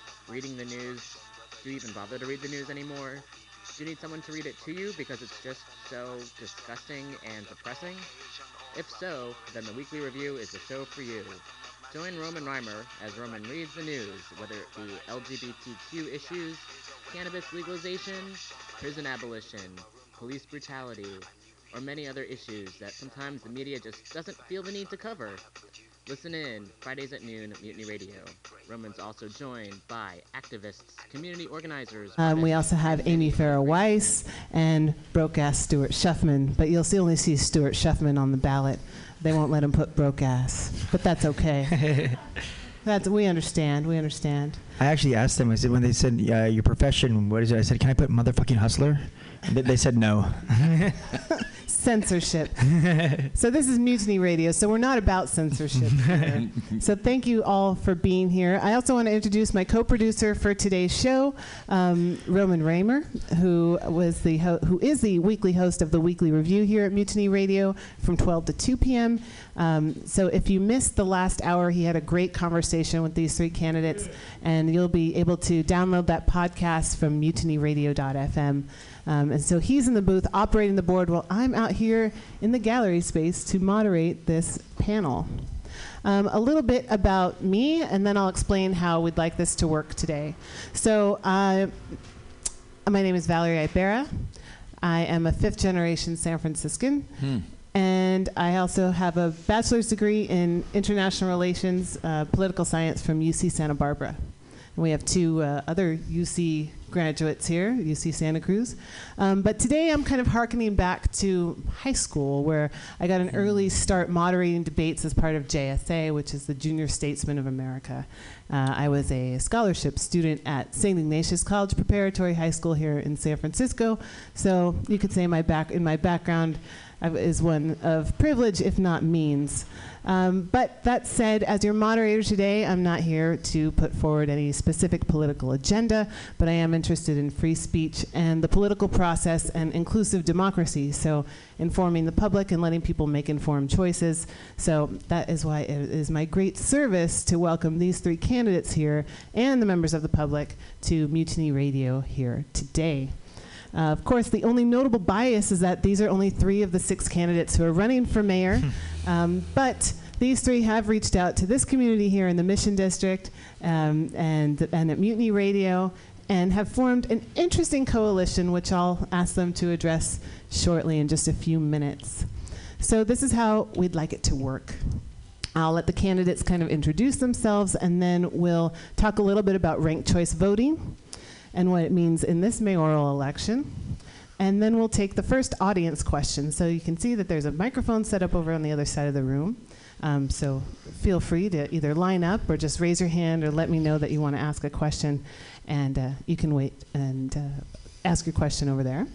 reading the news? Do you even bother to read the news anymore? Do you need someone to read it to you because it's just so disgusting and depressing? If so, then the Weekly Review is the show for you. Join Roman Reimer as Roman reads the news, whether it be LGBTQ issues, cannabis legalization, prison abolition, police brutality, or many other issues that sometimes the media just doesn't feel the need to cover. Listen in Fridays at noon at Mutiny Radio. Roman's also joined by activists, community organizers.
Um, we also have Amy Farah Weiss and broke ass Stuart Schuffman, but you'll see only see Stuart Schuffman on the ballot. They won't let him put broke ass, but that's okay. [laughs] that's we understand. We understand.
I actually asked them. I said when they said uh, your profession, what is it? I said, can I put motherfucking hustler? They, they said no. [laughs]
censorship. [laughs] so this is Mutiny Radio. So we're not about censorship. [laughs] so thank you all for being here. I also want to introduce my co-producer for today's show, um, Roman Raymer, who was the ho- who is the weekly host of the Weekly Review here at Mutiny Radio from 12 to 2 p.m. Um, so if you missed the last hour, he had a great conversation with these three candidates, and you'll be able to download that podcast from mutinyradio.fm. Um, and so he's in the booth operating the board while I'm out here in the gallery space to moderate this panel. Um, a little bit about me, and then I'll explain how we'd like this to work today. So, uh, my name is Valerie Ibera. I am a fifth generation San Franciscan. And I also have a bachelor's degree in international relations, uh, political science from UC Santa Barbara. And we have two uh, other UC graduates here, UC Santa Cruz. Um, but today I'm kind of hearkening back to high school, where I got an early start moderating debates as part of JSA, which is the Junior Statesman of America. Uh, I was a scholarship student at St. Ignatius College Preparatory High School here in San Francisco. So you could say my back in my background is one of privilege, if not means. Um, but that said, as your moderator today, I'm not here to put forward any specific political agenda, but I am interested in free speech and the political process and inclusive democracy. So, informing the public and letting people make informed choices. So, that is why it is my great service to welcome these three candidates here and the members of the public to Mutiny Radio here today. Uh, of course, the only notable bias is that these are only three of the six candidates who are running for mayor. um, but these three have reached out to this community here in the Mission District um, and, and at Mutiny Radio and have formed an interesting coalition, which I'll ask them to address shortly in just a few minutes. So, this is how we'd like it to work. I'll let the candidates kind of introduce themselves, and then we'll talk a little bit about ranked choice voting and what it means in this mayoral election. And then we'll take the first audience question. So you can see that there's a microphone set up over on the other side of the room. Um, so feel free to either line up or just raise your hand or let me know that you want to ask a question. And uh, you can wait and uh, ask your question over there.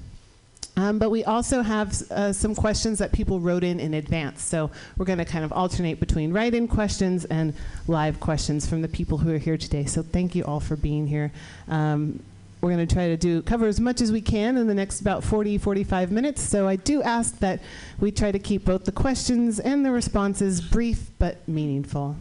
Um, but we also have uh, some questions that people wrote in in advance. So we're going to kind of alternate between write in questions and live questions from the people who are here today. So thank you all for being here. Um, we're going to try to do cover as much as we can in the next about 40 45 minutes so i do ask that we try to keep both the questions and the responses brief but meaningful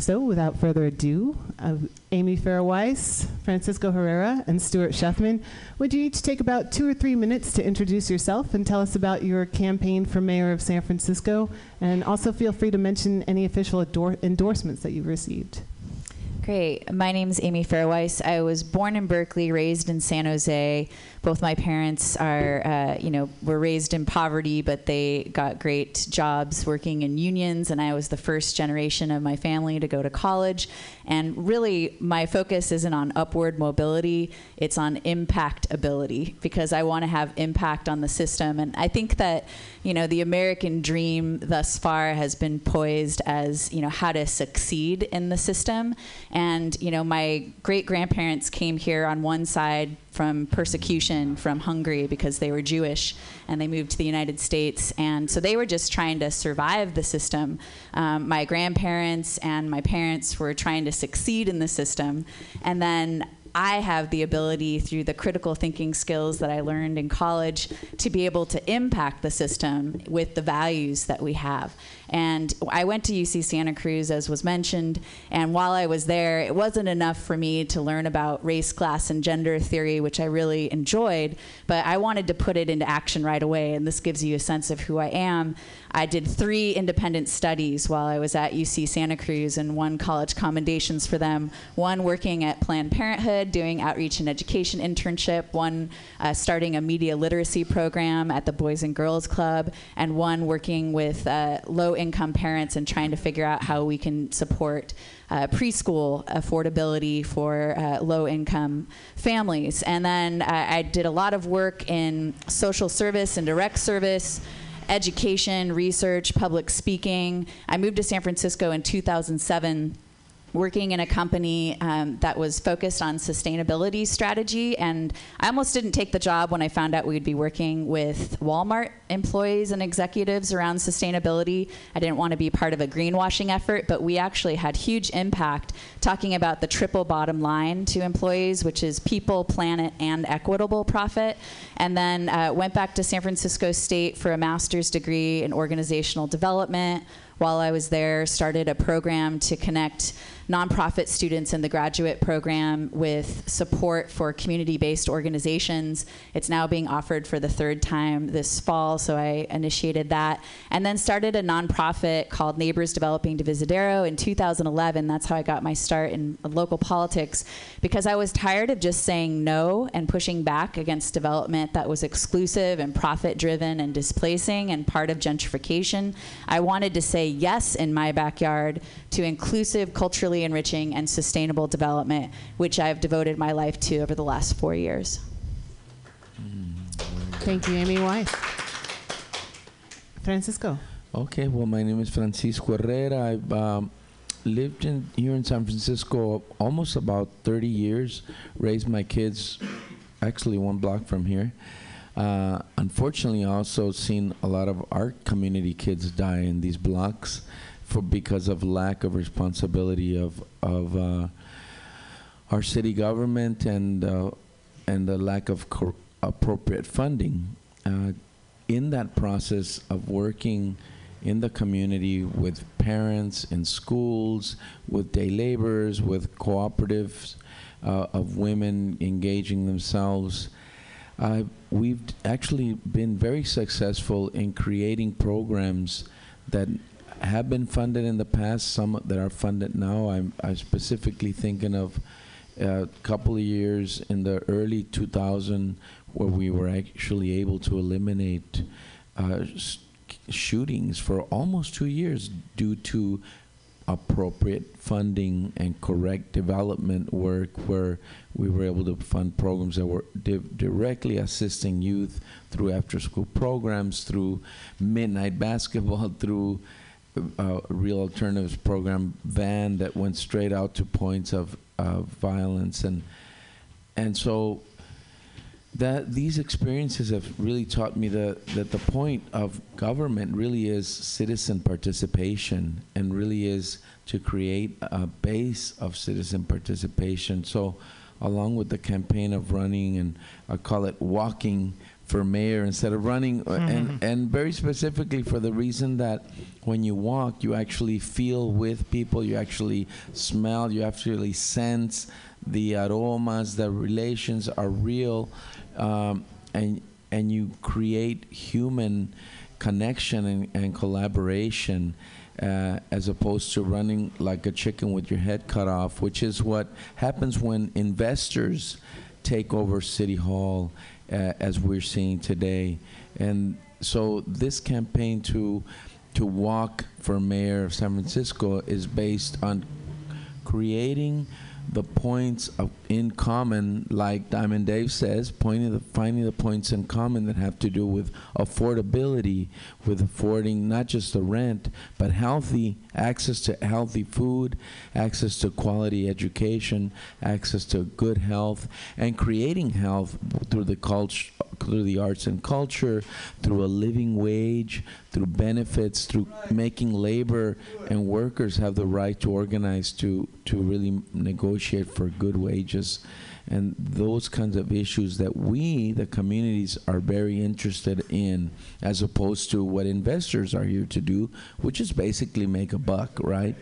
so, without further ado, uh, Amy Farah Weiss, Francisco Herrera, and Stuart Schuffman, would you each take about two or three minutes to introduce yourself and tell us about your campaign for mayor of San Francisco? And also feel free to mention any official ador- endorsements that you've received.
Great. My name is Amy Farah Weiss. I was born in Berkeley, raised in San Jose. Both my parents are, uh, you know, were raised in poverty, but they got great jobs working in unions, and I was the first generation of my family to go to college. And really, my focus isn't on upward mobility; it's on impact ability because I want to have impact on the system. And I think that, you know, the American dream thus far has been poised as, you know, how to succeed in the system. And you know, my great grandparents came here on one side from persecution from Hungary because they were Jewish and they moved to the United States. And so they were just trying to survive the system. Um, my grandparents and my parents were trying to succeed in the system. And then I have the ability through the critical thinking skills that I learned in college to be able to impact the system with the values that we have. And I went to UC Santa Cruz, as was mentioned, and while I was there, it wasn't enough for me to learn about race, class, and gender theory, which I really enjoyed, but I wanted to put it into action right away, and this gives you a sense of who I am. I did three independent studies while I was at UC Santa Cruz and won college commendations for them. One working at Planned Parenthood, doing outreach and education internship, one uh, starting a media literacy program at the Boys and Girls Club, and one working with uh, low income parents and trying to figure out how we can support uh, preschool affordability for uh, low income families. And then uh, I did a lot of work in social service and direct service education, research, public speaking. I moved to San Francisco in 2007 working in a company um, that was focused on sustainability strategy. And I almost didn't take the job when I found out we'd be working with Walmart employees and executives around sustainability. I didn't want to be part of a greenwashing effort, but we actually had huge impact talking about the triple bottom line to employees, which is people, planet, and equitable profit. And then uh, went back to San Francisco State for a master's degree in organizational development while I was there, started a program to connect nonprofit students in the graduate program with support for community based organizations. It's now being offered for the third time this fall, so I initiated that. And then started a nonprofit called Neighbors Developing Divisadero in 2011. That's how I got my start in local politics because I was tired of just saying no and pushing back against development that was exclusive and profit driven and displacing and part of gentrification. I wanted to say yes in my backyard to inclusive, culturally enriching, and sustainable development, which I've devoted my life to over the last four years.
Thank you, Amy Weiss. Francisco.
Okay, well, my name is Francisco Herrera. I've um, lived in, here in San Francisco almost about 30 years, raised my kids actually one block from here. Uh, unfortunately, also seen a lot of our community kids die in these blocks for because of lack of responsibility of of uh, our city government and uh, and the lack of appropriate funding. Uh, in that process of working in the community with parents in schools, with day laborers, with cooperatives uh, of women engaging themselves. Uh, we've actually been very successful in creating programs that have been funded in the past, some that are funded now. I'm, I'm specifically thinking of a couple of years in the early 2000 where we were actually able to eliminate uh, shootings for almost two years due to appropriate funding and correct development work where we were able to fund programs that were di- directly assisting youth through after school programs through midnight basketball [laughs] through uh, real alternatives program van that went straight out to points of, of violence and and so that these experiences have really taught me that, that the point of government really is citizen participation and really is to create a base of citizen participation. So, along with the campaign of running, and I call it walking for mayor instead of running, uh, and, and very specifically for the reason that when you walk, you actually feel with people, you actually smell, you actually sense the aromas, the relations are real, um, and and you create human connection and, and collaboration uh, as opposed to running like a chicken with your head cut off, which is what happens when investors take over City Hall, Uh, as we're seeing today. And so this campaign to to walk for mayor of San Francisco is based on creating the points of in common, like Diamond Dave says, pointing the, finding the points in common that have to do with affordability, with affording not just the rent, but healthy access to healthy food, access to quality education, access to good health, and creating health through the culture, through the arts and culture, through a living wage, through benefits, through making labor and workers have the right to organize to to really negotiate for good wages and those kinds of issues that we the communities are very interested in as opposed to what investors are here to do which is basically make a buck right?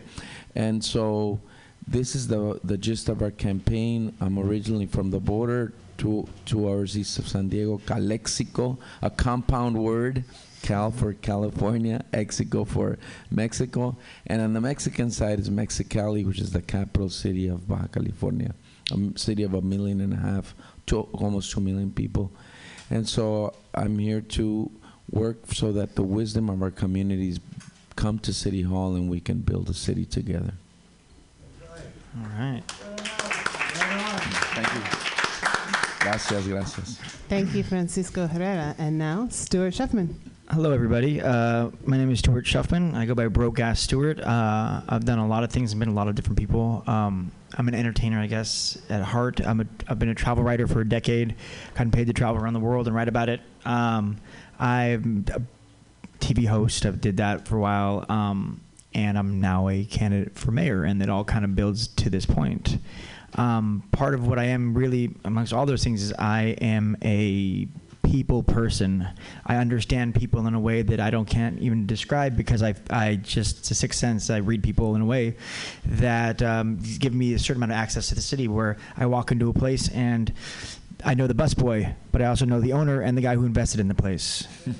And so this is the the gist of our campaign. I'm originally from the border two two hours east of san diego calexico a compound word Cal for California, Exico for Mexico, and on the Mexican side is Mexicali, which is the capital city of Baja California, a m- city of a million and a half, to almost two million people. And so I'm here to work so that the wisdom of our communities come to City Hall and we can build a city together.
All right.
Thank you. Gracias, gracias.
Thank you, Francisco Herrera. And now, Stuart Schuffman.
Hello, everybody. Uh, my name is Stuart Schuffman. I go by Broke Ass Stuart. Uh, I've done a lot of things and been a lot of different people. Um, I'm an entertainer, I guess, at heart. I'm a, I've been a travel writer for a decade, gotten paid to travel around the world and write about it. Um, I'm a TV host. I've did that for a while. Um, and I'm now a candidate for mayor, and it all kind of builds to this point. Um, part of what I am really, amongst all those things, is I am a people person. I understand people in a way that I don't can't even describe because I I just it's a sixth sense. I read people in a way that um, give me a certain amount of access to the city where I walk into a place and I know the busboy, but I also know the owner and the guy who invested in the place. [laughs]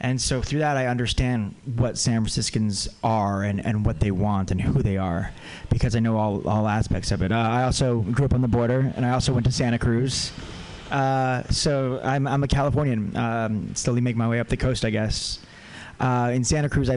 And so through that, I understand what San Franciscans are and, and what they want and who they are because I know all, all aspects of it. Uh, I also grew up on the border and I also went to Santa Cruz. Uh, so I'm, I'm a Californian, um, slowly make my way up the coast, I guess. Uh, in Santa Cruz, I learned.